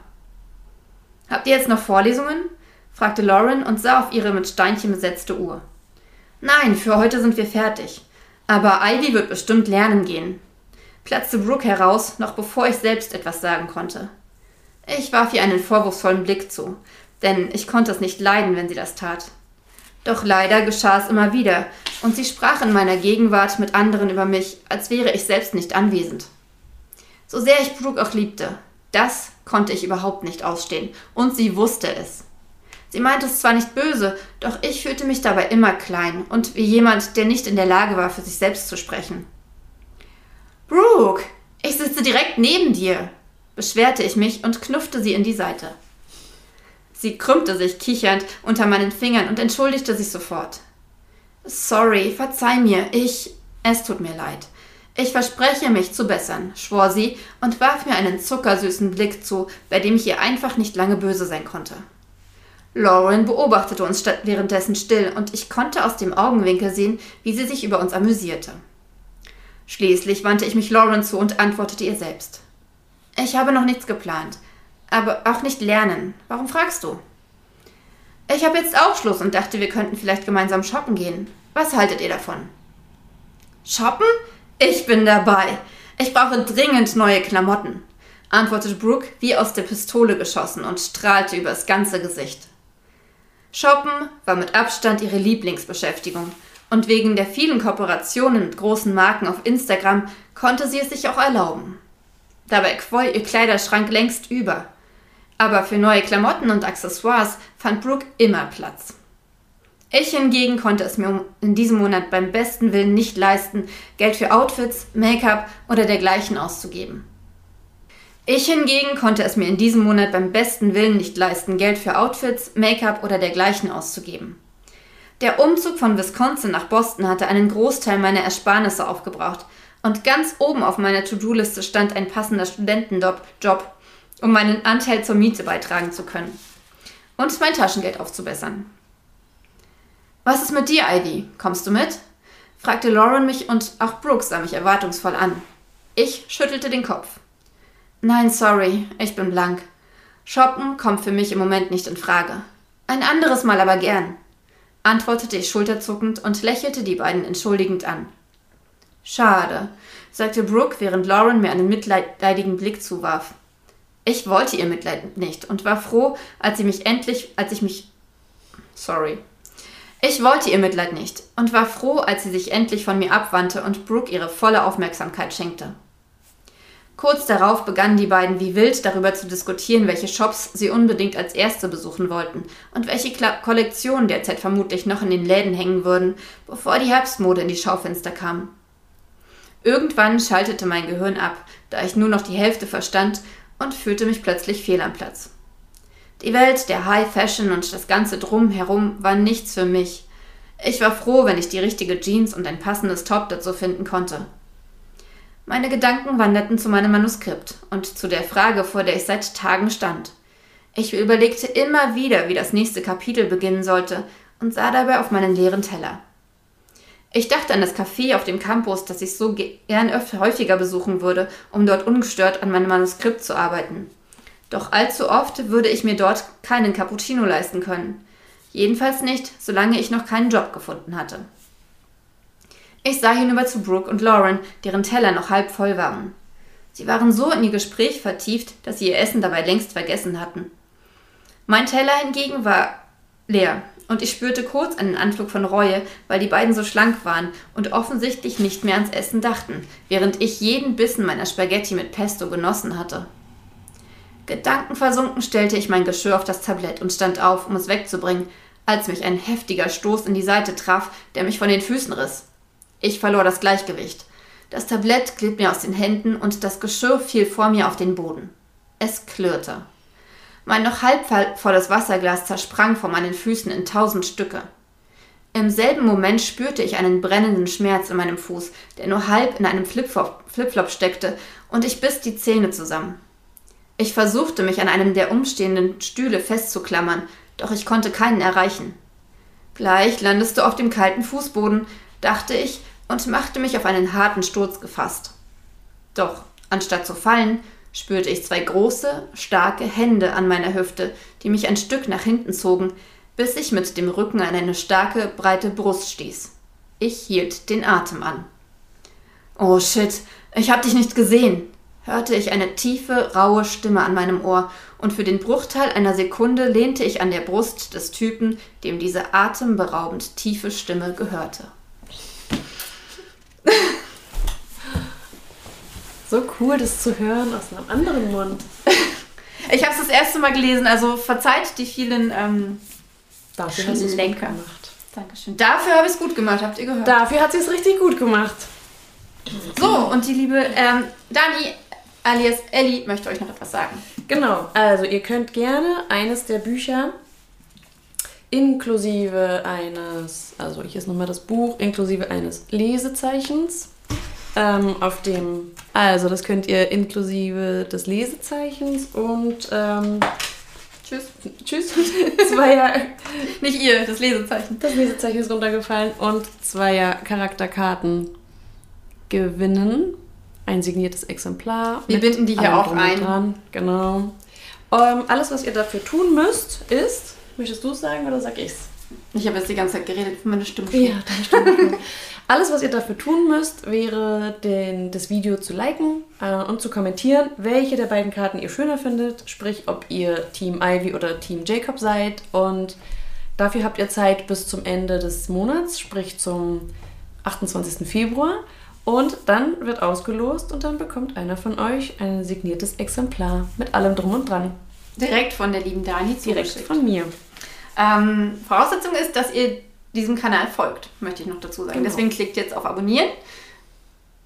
Habt ihr jetzt noch Vorlesungen? fragte Lauren und sah auf ihre mit Steinchen besetzte Uhr. Nein, für heute sind wir fertig. Aber Ivy wird bestimmt lernen gehen. Platzte Brooke heraus, noch bevor ich selbst etwas sagen konnte. Ich warf ihr einen vorwurfsvollen Blick zu, denn ich konnte es nicht leiden, wenn sie das tat. Doch leider geschah es immer wieder, und sie sprach in meiner Gegenwart mit anderen über mich, als wäre ich selbst nicht anwesend. So sehr ich Brooke auch liebte, das konnte ich überhaupt nicht ausstehen, und sie wusste es. Sie meinte es zwar nicht böse, doch ich fühlte mich dabei immer klein und wie jemand, der nicht in der Lage war, für sich selbst zu sprechen. Brooke, ich sitze direkt neben dir, beschwerte ich mich und knuffte sie in die Seite. Sie krümmte sich kichernd unter meinen Fingern und entschuldigte sich sofort. Sorry, verzeih mir, ich. Es tut mir leid. Ich verspreche mich zu bessern, schwor sie und warf mir einen zuckersüßen Blick zu, bei dem ich ihr einfach nicht lange böse sein konnte. Lauren beobachtete uns währenddessen still und ich konnte aus dem Augenwinkel sehen, wie sie sich über uns amüsierte. Schließlich wandte ich mich Lauren zu und antwortete ihr selbst. Ich habe noch nichts geplant, aber auch nicht lernen. Warum fragst du? Ich habe jetzt auch Schluss und dachte, wir könnten vielleicht gemeinsam shoppen gehen. Was haltet ihr davon? Shoppen? Ich bin dabei. Ich brauche dringend neue Klamotten, antwortete Brooke wie aus der Pistole geschossen und strahlte übers ganze Gesicht. Shoppen war mit Abstand ihre Lieblingsbeschäftigung und wegen der vielen Kooperationen mit großen Marken auf Instagram konnte sie es sich auch erlauben. Dabei quoll ihr Kleiderschrank längst über. Aber für neue Klamotten und Accessoires fand Brooke immer Platz. Ich hingegen konnte es mir in diesem Monat beim besten Willen nicht leisten, Geld für Outfits, Make-up oder dergleichen auszugeben. Ich hingegen konnte es mir in diesem Monat beim besten Willen nicht leisten, Geld für Outfits, Make-up oder dergleichen auszugeben. Der Umzug von Wisconsin nach Boston hatte einen Großteil meiner Ersparnisse aufgebraucht und ganz oben auf meiner To-Do-Liste stand ein passender Studentenjob, um meinen Anteil zur Miete beitragen zu können und mein Taschengeld aufzubessern. Was ist mit dir, Ivy? Kommst du mit? fragte Lauren mich und auch Brooks sah mich erwartungsvoll an. Ich schüttelte den Kopf. Nein, sorry, ich bin blank. Shoppen kommt für mich im Moment nicht in Frage. Ein anderes Mal aber gern, antwortete ich schulterzuckend und lächelte die beiden entschuldigend an. Schade, sagte Brooke, während Lauren mir einen mitleidigen Blick zuwarf. Ich wollte ihr Mitleid nicht und war froh, als sie mich endlich, als ich mich. Sorry. Ich wollte ihr Mitleid nicht und war froh, als sie sich endlich von mir abwandte und Brooke ihre volle Aufmerksamkeit schenkte. Kurz darauf begannen die beiden wie wild darüber zu diskutieren, welche Shops sie unbedingt als erste besuchen wollten und welche Kla Kollektionen derzeit vermutlich noch in den Läden hängen würden, bevor die Herbstmode in die Schaufenster kam. Irgendwann schaltete mein Gehirn ab, da ich nur noch die Hälfte verstand und fühlte mich plötzlich fehl am Platz. Die Welt der High Fashion und das ganze Drumherum war nichts für mich. Ich war froh, wenn ich die richtige Jeans und ein passendes Top dazu finden konnte. Meine Gedanken wanderten zu meinem Manuskript und zu der Frage, vor der ich seit Tagen stand. Ich überlegte immer wieder, wie das nächste Kapitel beginnen sollte und sah dabei auf meinen leeren Teller. Ich dachte an das Café auf dem Campus, das ich so gern häufiger besuchen würde, um dort ungestört an meinem Manuskript zu arbeiten. Doch allzu oft würde ich mir dort keinen Cappuccino leisten können. Jedenfalls nicht, solange ich noch keinen Job gefunden hatte. Ich sah hinüber zu Brooke und Lauren, deren Teller noch halb voll waren. Sie waren so in ihr Gespräch vertieft, dass sie ihr Essen dabei längst vergessen hatten. Mein Teller hingegen war leer, und ich spürte kurz einen Anflug von Reue, weil die beiden so schlank waren und offensichtlich nicht mehr ans Essen dachten, während ich jeden Bissen meiner Spaghetti mit Pesto genossen hatte. Gedankenversunken stellte ich mein Geschirr auf das Tablett und stand auf, um es wegzubringen, als mich ein heftiger Stoß in die Seite traf, der mich von den Füßen riss. Ich verlor das Gleichgewicht. Das Tablett glitt mir aus den Händen und das Geschirr fiel vor mir auf den Boden. Es klirrte. Mein noch halb volles Wasserglas zersprang vor meinen Füßen in tausend Stücke. Im selben Moment spürte ich einen brennenden Schmerz in meinem Fuß, der nur halb in einem Flipflop, Flipflop steckte, und ich biss die Zähne zusammen. Ich versuchte, mich an einem der umstehenden Stühle festzuklammern, doch ich konnte keinen erreichen. Gleich landest du auf dem kalten Fußboden, dachte ich und machte mich auf einen harten Sturz gefasst. Doch, anstatt zu fallen, spürte ich zwei große, starke Hände an meiner Hüfte, die mich ein Stück nach hinten zogen, bis ich mit dem Rücken an eine starke, breite Brust stieß. Ich hielt den Atem an. Oh shit, ich hab dich nicht gesehen, hörte ich eine tiefe, raue Stimme an meinem Ohr, und für den Bruchteil einer Sekunde lehnte ich an der Brust des Typen, dem diese atemberaubend tiefe Stimme gehörte. So cool, das zu hören aus einem anderen Mund. ich habe es das erste Mal gelesen, also verzeiht die vielen ähm, Dafür hast Lenker gemacht. Dankeschön. Dafür habe ich es gut gemacht, habt ihr gehört? Dafür hat sie es richtig gut gemacht. So, und die liebe ähm, Dani alias Ellie möchte euch noch etwas sagen. Genau, also ihr könnt gerne eines der Bücher inklusive eines, also hier ist nochmal das Buch, inklusive eines Lesezeichens ähm, auf dem, also das könnt ihr inklusive des Lesezeichens und ähm, Tschüss. Tschüss. Zweier. Nicht ihr, das Lesezeichen. Das Lesezeichen ist runtergefallen und zweier Charakterkarten gewinnen. Ein signiertes Exemplar. Wir binden die hier auch ein. Dran. Genau. Ähm, alles, was ihr dafür tun müsst, ist. Möchtest du es sagen oder sag ich's? Ich habe jetzt die ganze Zeit geredet, meine Stimme. Ja, deine Stimme Alles, was ihr dafür tun müsst, wäre, den, das Video zu liken äh, und zu kommentieren, welche der beiden Karten ihr schöner findet. Sprich, ob ihr Team Ivy oder Team Jacob seid. Und dafür habt ihr Zeit bis zum Ende des Monats, sprich zum 28. Februar. Und dann wird ausgelost und dann bekommt einer von euch ein signiertes Exemplar mit allem drum und dran. Direkt von der lieben Dani Direkt von mir. Ähm, Voraussetzung ist, dass ihr diesem Kanal folgt, möchte ich noch dazu sagen. Genau. Deswegen klickt jetzt auf Abonnieren.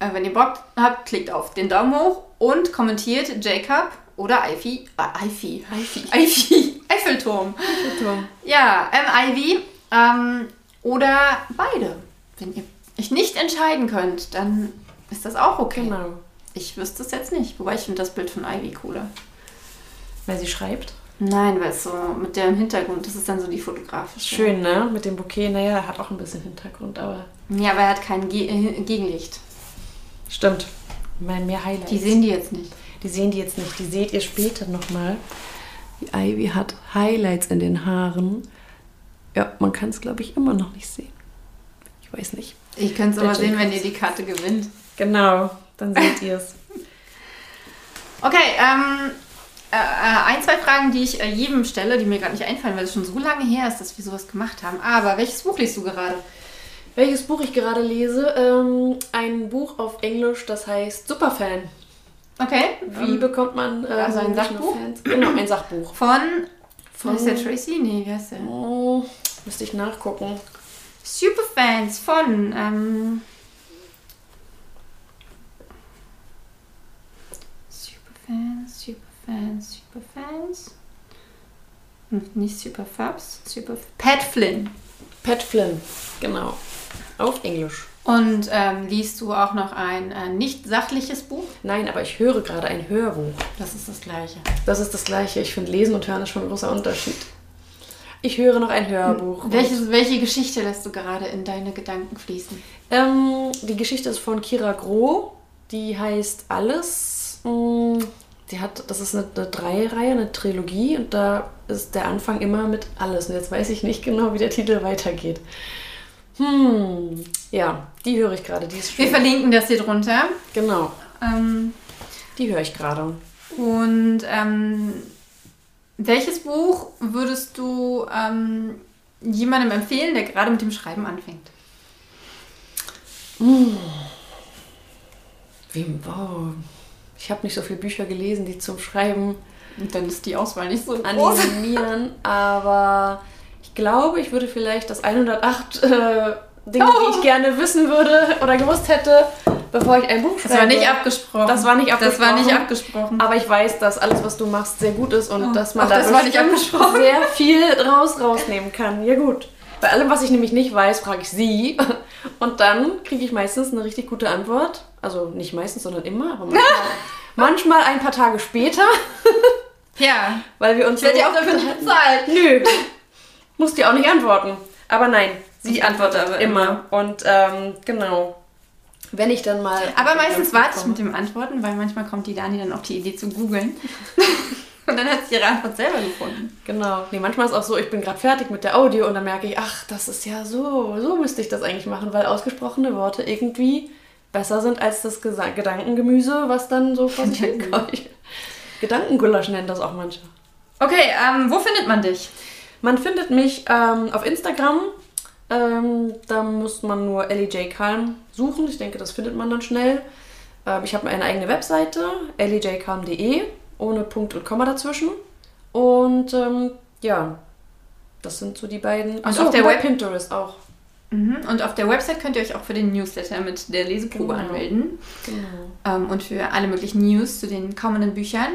Äh, wenn ihr Bock habt, klickt auf den Daumen hoch und kommentiert Jacob oder Ivy. Äh, Ivy. Ivy. Ivy. Eiffelturm. Eiffelturm. Ja, ähm, Ivy. Ähm, oder beide. Wenn ihr euch nicht entscheiden könnt, dann ist das auch okay. Genau. Ich wüsste es jetzt nicht. Wobei ich finde das Bild von Ivy cooler. Weil sie schreibt? Nein, weil es so mit dem Hintergrund, das ist dann so die fotografische. Schön, ne? Mit dem Bouquet, naja, er hat auch ein bisschen Hintergrund, aber. Ja, aber er hat kein Ge äh, Gegenlicht. Stimmt. Mein mehr Highlights. Die sehen die jetzt nicht. Die sehen die jetzt nicht. Die seht ihr später nochmal. Die Ivy hat Highlights in den Haaren. Ja, man kann es, glaube ich, immer noch nicht sehen. Ich weiß nicht. Ich könnte es aber sehen, wenn ihr die Karte gewinnt. Genau, dann seht ihr es. Okay, ähm, äh, äh, ein, zwei Fragen, die ich äh, jedem stelle, die mir gerade nicht einfallen, weil es schon so lange her ist, dass wir sowas gemacht haben. Aber welches Buch liest du gerade? Welches Buch ich gerade lese? Ähm, ein Buch auf Englisch, das heißt Superfan. Okay. Wie ähm, bekommt man äh, also ein nur Sachbuch? Fans? Genau, ein Sachbuch. Von. Von- Ist der Tracy? Nee, wie heißt der? Oh, müsste ich nachgucken. Superfans von. Ähm, Superfans, Superfans, Superfans. Hm, nicht Superfabs, Super. Pat Flynn. Pat Flynn, genau. Auf Englisch. Und ähm, liest du auch noch ein äh, nicht sachliches Buch? Nein, aber ich höre gerade ein Hörbuch. Das ist das gleiche. Das ist das Gleiche. Ich finde, Lesen und Hören ist schon ein großer Unterschied. Ich höre noch ein Hörbuch. und- Welches, welche Geschichte lässt du gerade in deine Gedanken fließen? Ähm, die Geschichte ist von Kira Groh. Die heißt Alles. Mm, Die hat, das ist eine, eine Dreireihe, eine Trilogie und da ist der Anfang immer mit Alles. Und jetzt weiß ich nicht genau, wie der Titel weitergeht. Hm, ja, die höre ich gerade. Die ist Wir verlinken das hier drunter. Genau, Ähm, die höre ich gerade. und ähm, welches Buch würdest du ähm, jemandem empfehlen, der gerade mit dem Schreiben anfängt? Wem? Oh, ich habe nicht so viele Bücher gelesen, die zum Schreiben Und dann ist die Auswahl nicht so groß. animieren, aber ich glaube, ich würde vielleicht das 108 äh, Dinge, Oh. die ich gerne wissen würde oder gewusst hätte, bevor ich ein Buch schreibe. Das war nicht abgesprochen. Das war nicht Das war nicht abgesprochen. abgesprochen. Aber ich weiß, dass alles, was du machst, sehr gut ist und Oh. dass man da abgesprochen. sehr viel draus rausnehmen kann. Ja gut. Bei allem, was ich nämlich nicht weiß, frage ich sie. Und dann kriege ich meistens eine richtig gute Antwort. Also nicht meistens, sondern immer. Aber manchmal, manchmal ein paar Tage später, ja. weil wir uns Ich werde so ja auch dafür nicht bezahlt. Nö, muss dir auch nicht antworten. Aber nein, sie Ich antworte aber immer. Und ähm, genau, wenn ich dann mal... Aber meistens warte ich komme- mit dem Antworten, weil manchmal kommt die Dani dann auf die Idee zu googeln. Und dann hat sie ihre Antwort selber gefunden. Genau. Nee, manchmal ist auch so, ich bin gerade fertig mit der Audio und dann merke ich, ach, das ist ja so, so müsste ich das eigentlich machen, weil ausgesprochene Worte irgendwie besser sind als das Gesa Gedankengemüse, was dann so vor sich hinkommt. Gedankengulasch nennen das auch manche. Okay, ähm, wo findet man dich? Man findet mich ähm, auf Instagram. Ähm, da muss man nur Ellie J. Calm suchen. Ich denke, das findet man dann schnell. Ähm, ich habe eine eigene Webseite, ellieJcalm.de, ohne Punkt und Komma dazwischen. Und ähm, ja, das sind so die beiden. Ach so, auf der Web- Pinterest auch. Mhm. Und auf der Website könnt ihr euch auch für den Newsletter mit der Leseprobe Genau. anmelden. Genau. Ähm, und für alle möglichen News zu den kommenden Büchern.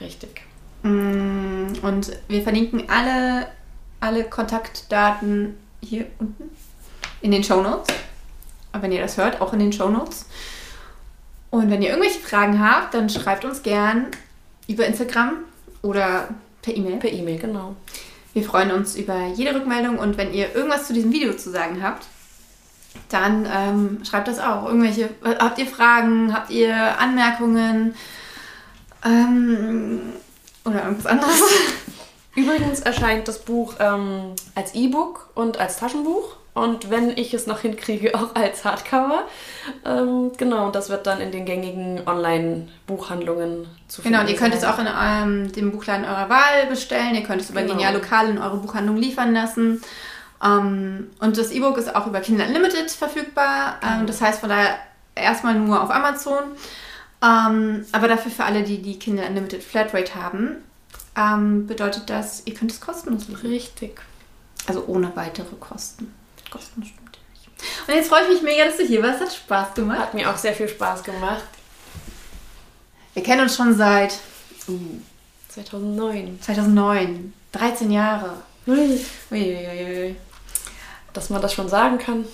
Richtig. Mm, Und wir verlinken alle, alle Kontaktdaten hier unten in den Show Notes. Wenn ihr das hört, auch in den Show Notes. Und wenn ihr irgendwelche Fragen habt, dann schreibt uns gern über Instagram oder per E-Mail. Per E-Mail, genau. Wir freuen uns über jede Rückmeldung und wenn ihr irgendwas zu diesem Video zu sagen habt, dann ähm, schreibt das auch. Irgendwelche, habt ihr Fragen, habt ihr Anmerkungen ähm, oder irgendwas anderes? Übrigens erscheint das Buch ähm, als E-Book und als Taschenbuch. Und wenn ich es noch hinkriege, auch als Hardcover. Ähm, genau, und das wird dann in den gängigen Online-Buchhandlungen zu finden. Genau, und ihr könnt es auch in ähm, dem Buchladen eurer Wahl bestellen. Ihr könnt es über Genau. Genial Lokal in eure Buchhandlung liefern lassen. Ähm, und das E-Book ist auch über Kinder Unlimited verfügbar. Ähm, das heißt von daher erstmal nur auf Amazon. Ähm, aber dafür für alle, die die Kinder Unlimited Flatrate haben, ähm, bedeutet das, ihr könnt es kostenlos lesen. Richtig. Also ohne weitere Kosten. Kosten stimmt ja nicht. Und jetzt freue ich mich mega, dass du hier warst. Hat Spaß gemacht. Hat mir auch sehr viel Spaß gemacht. Wir kennen uns schon seit 2009. 2009. 13 Jahre. Ui, Uiuiui. Dass man das schon sagen kann,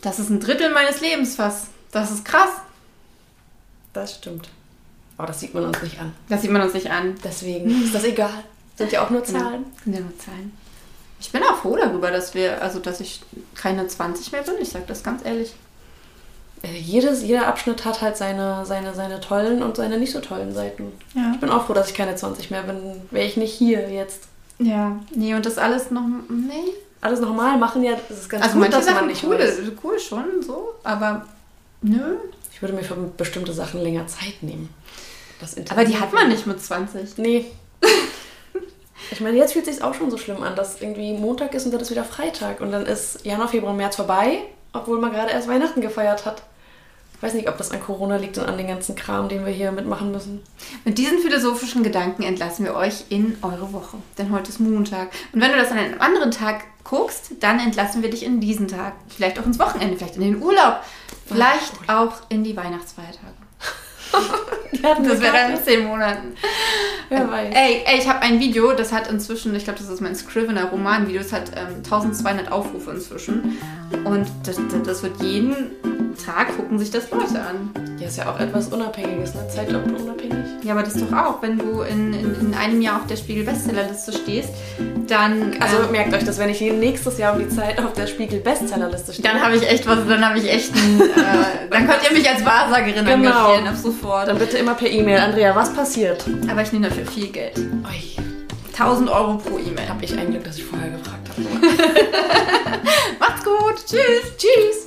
Das ist ein Drittel meines Lebens fast. Das ist krass. das stimmt. Aber das sieht man uns nicht an. Das sieht man uns nicht an. Deswegen ist das egal. Sind ja auch nur Genau. Zahlen. Sind ja nur Zahlen. Ich bin auch froh darüber, dass wir, also dass ich keine 20 mehr bin. Ich sage das ganz ehrlich. Äh, Jedes, jeder Abschnitt hat halt seine, seine, seine tollen und seine nicht so tollen Seiten. Ja. Ich bin auch froh, dass ich keine 20 mehr bin. Wäre ich nicht hier jetzt. Ja. Nee, und das alles noch. Nee. alles normal machen, ja, das ist ganz Also gut, manche dass man Sachen nicht cool, weiß. cool schon so, aber nö. Ich würde mir für bestimmte Sachen länger Zeit nehmen. Das Aber die hat man nicht mit 20. Nee. Ich meine, jetzt fühlt es sich auch schon so schlimm an, dass irgendwie Montag ist und dann ist wieder Freitag. Und dann ist Januar, Februar, März vorbei, obwohl man gerade erst Weihnachten gefeiert hat. Ich weiß nicht, ob das an Corona liegt und an den ganzen Kram, den wir hier mitmachen müssen. Mit diesen philosophischen Gedanken entlassen wir euch in eure Woche. Denn heute ist Montag. Und wenn du das an einem anderen Tag guckst, dann entlassen wir dich in diesen Tag. Vielleicht auch ins Wochenende, vielleicht in den Urlaub. Vielleicht auch in die Weihnachtsfeiertage. Das wäre dann in zehn Monaten. Wer weiß. Ey, ey ich habe ein Video, das hat inzwischen, ich glaube, das ist mein Scrivener Roman-Video, das hat ähm, 1200 Aufrufe inzwischen. Und das, das, wird jeden Tag gucken sich das Leute an. Ja, ist ja auch etwas Unabhängiges, ne? Zeitlumpe unabhängig. Ja, aber das doch auch, wenn du in, in, in einem Jahr auf der Spiegel-Bestsellerliste stehst, dann. Also ähm, merkt euch das, wenn ich nächstes Jahr um die Zeit auf der Spiegel-Bestsellerliste stehe. dann habe ich echt was, dann habe ich echt ein, äh, Dann könnt ihr mich als Wahrsagerin Genau. engagieren, ab sofort. Dann bitte immer per E-Mail. Andrea, was passiert? Aber ich nehme dafür viel Geld. Ui, 1000 Euro pro E-Mail. hab ich ein Glück, dass ich vorher gefragt habe. Macht's gut. Tschüss. Tschüss.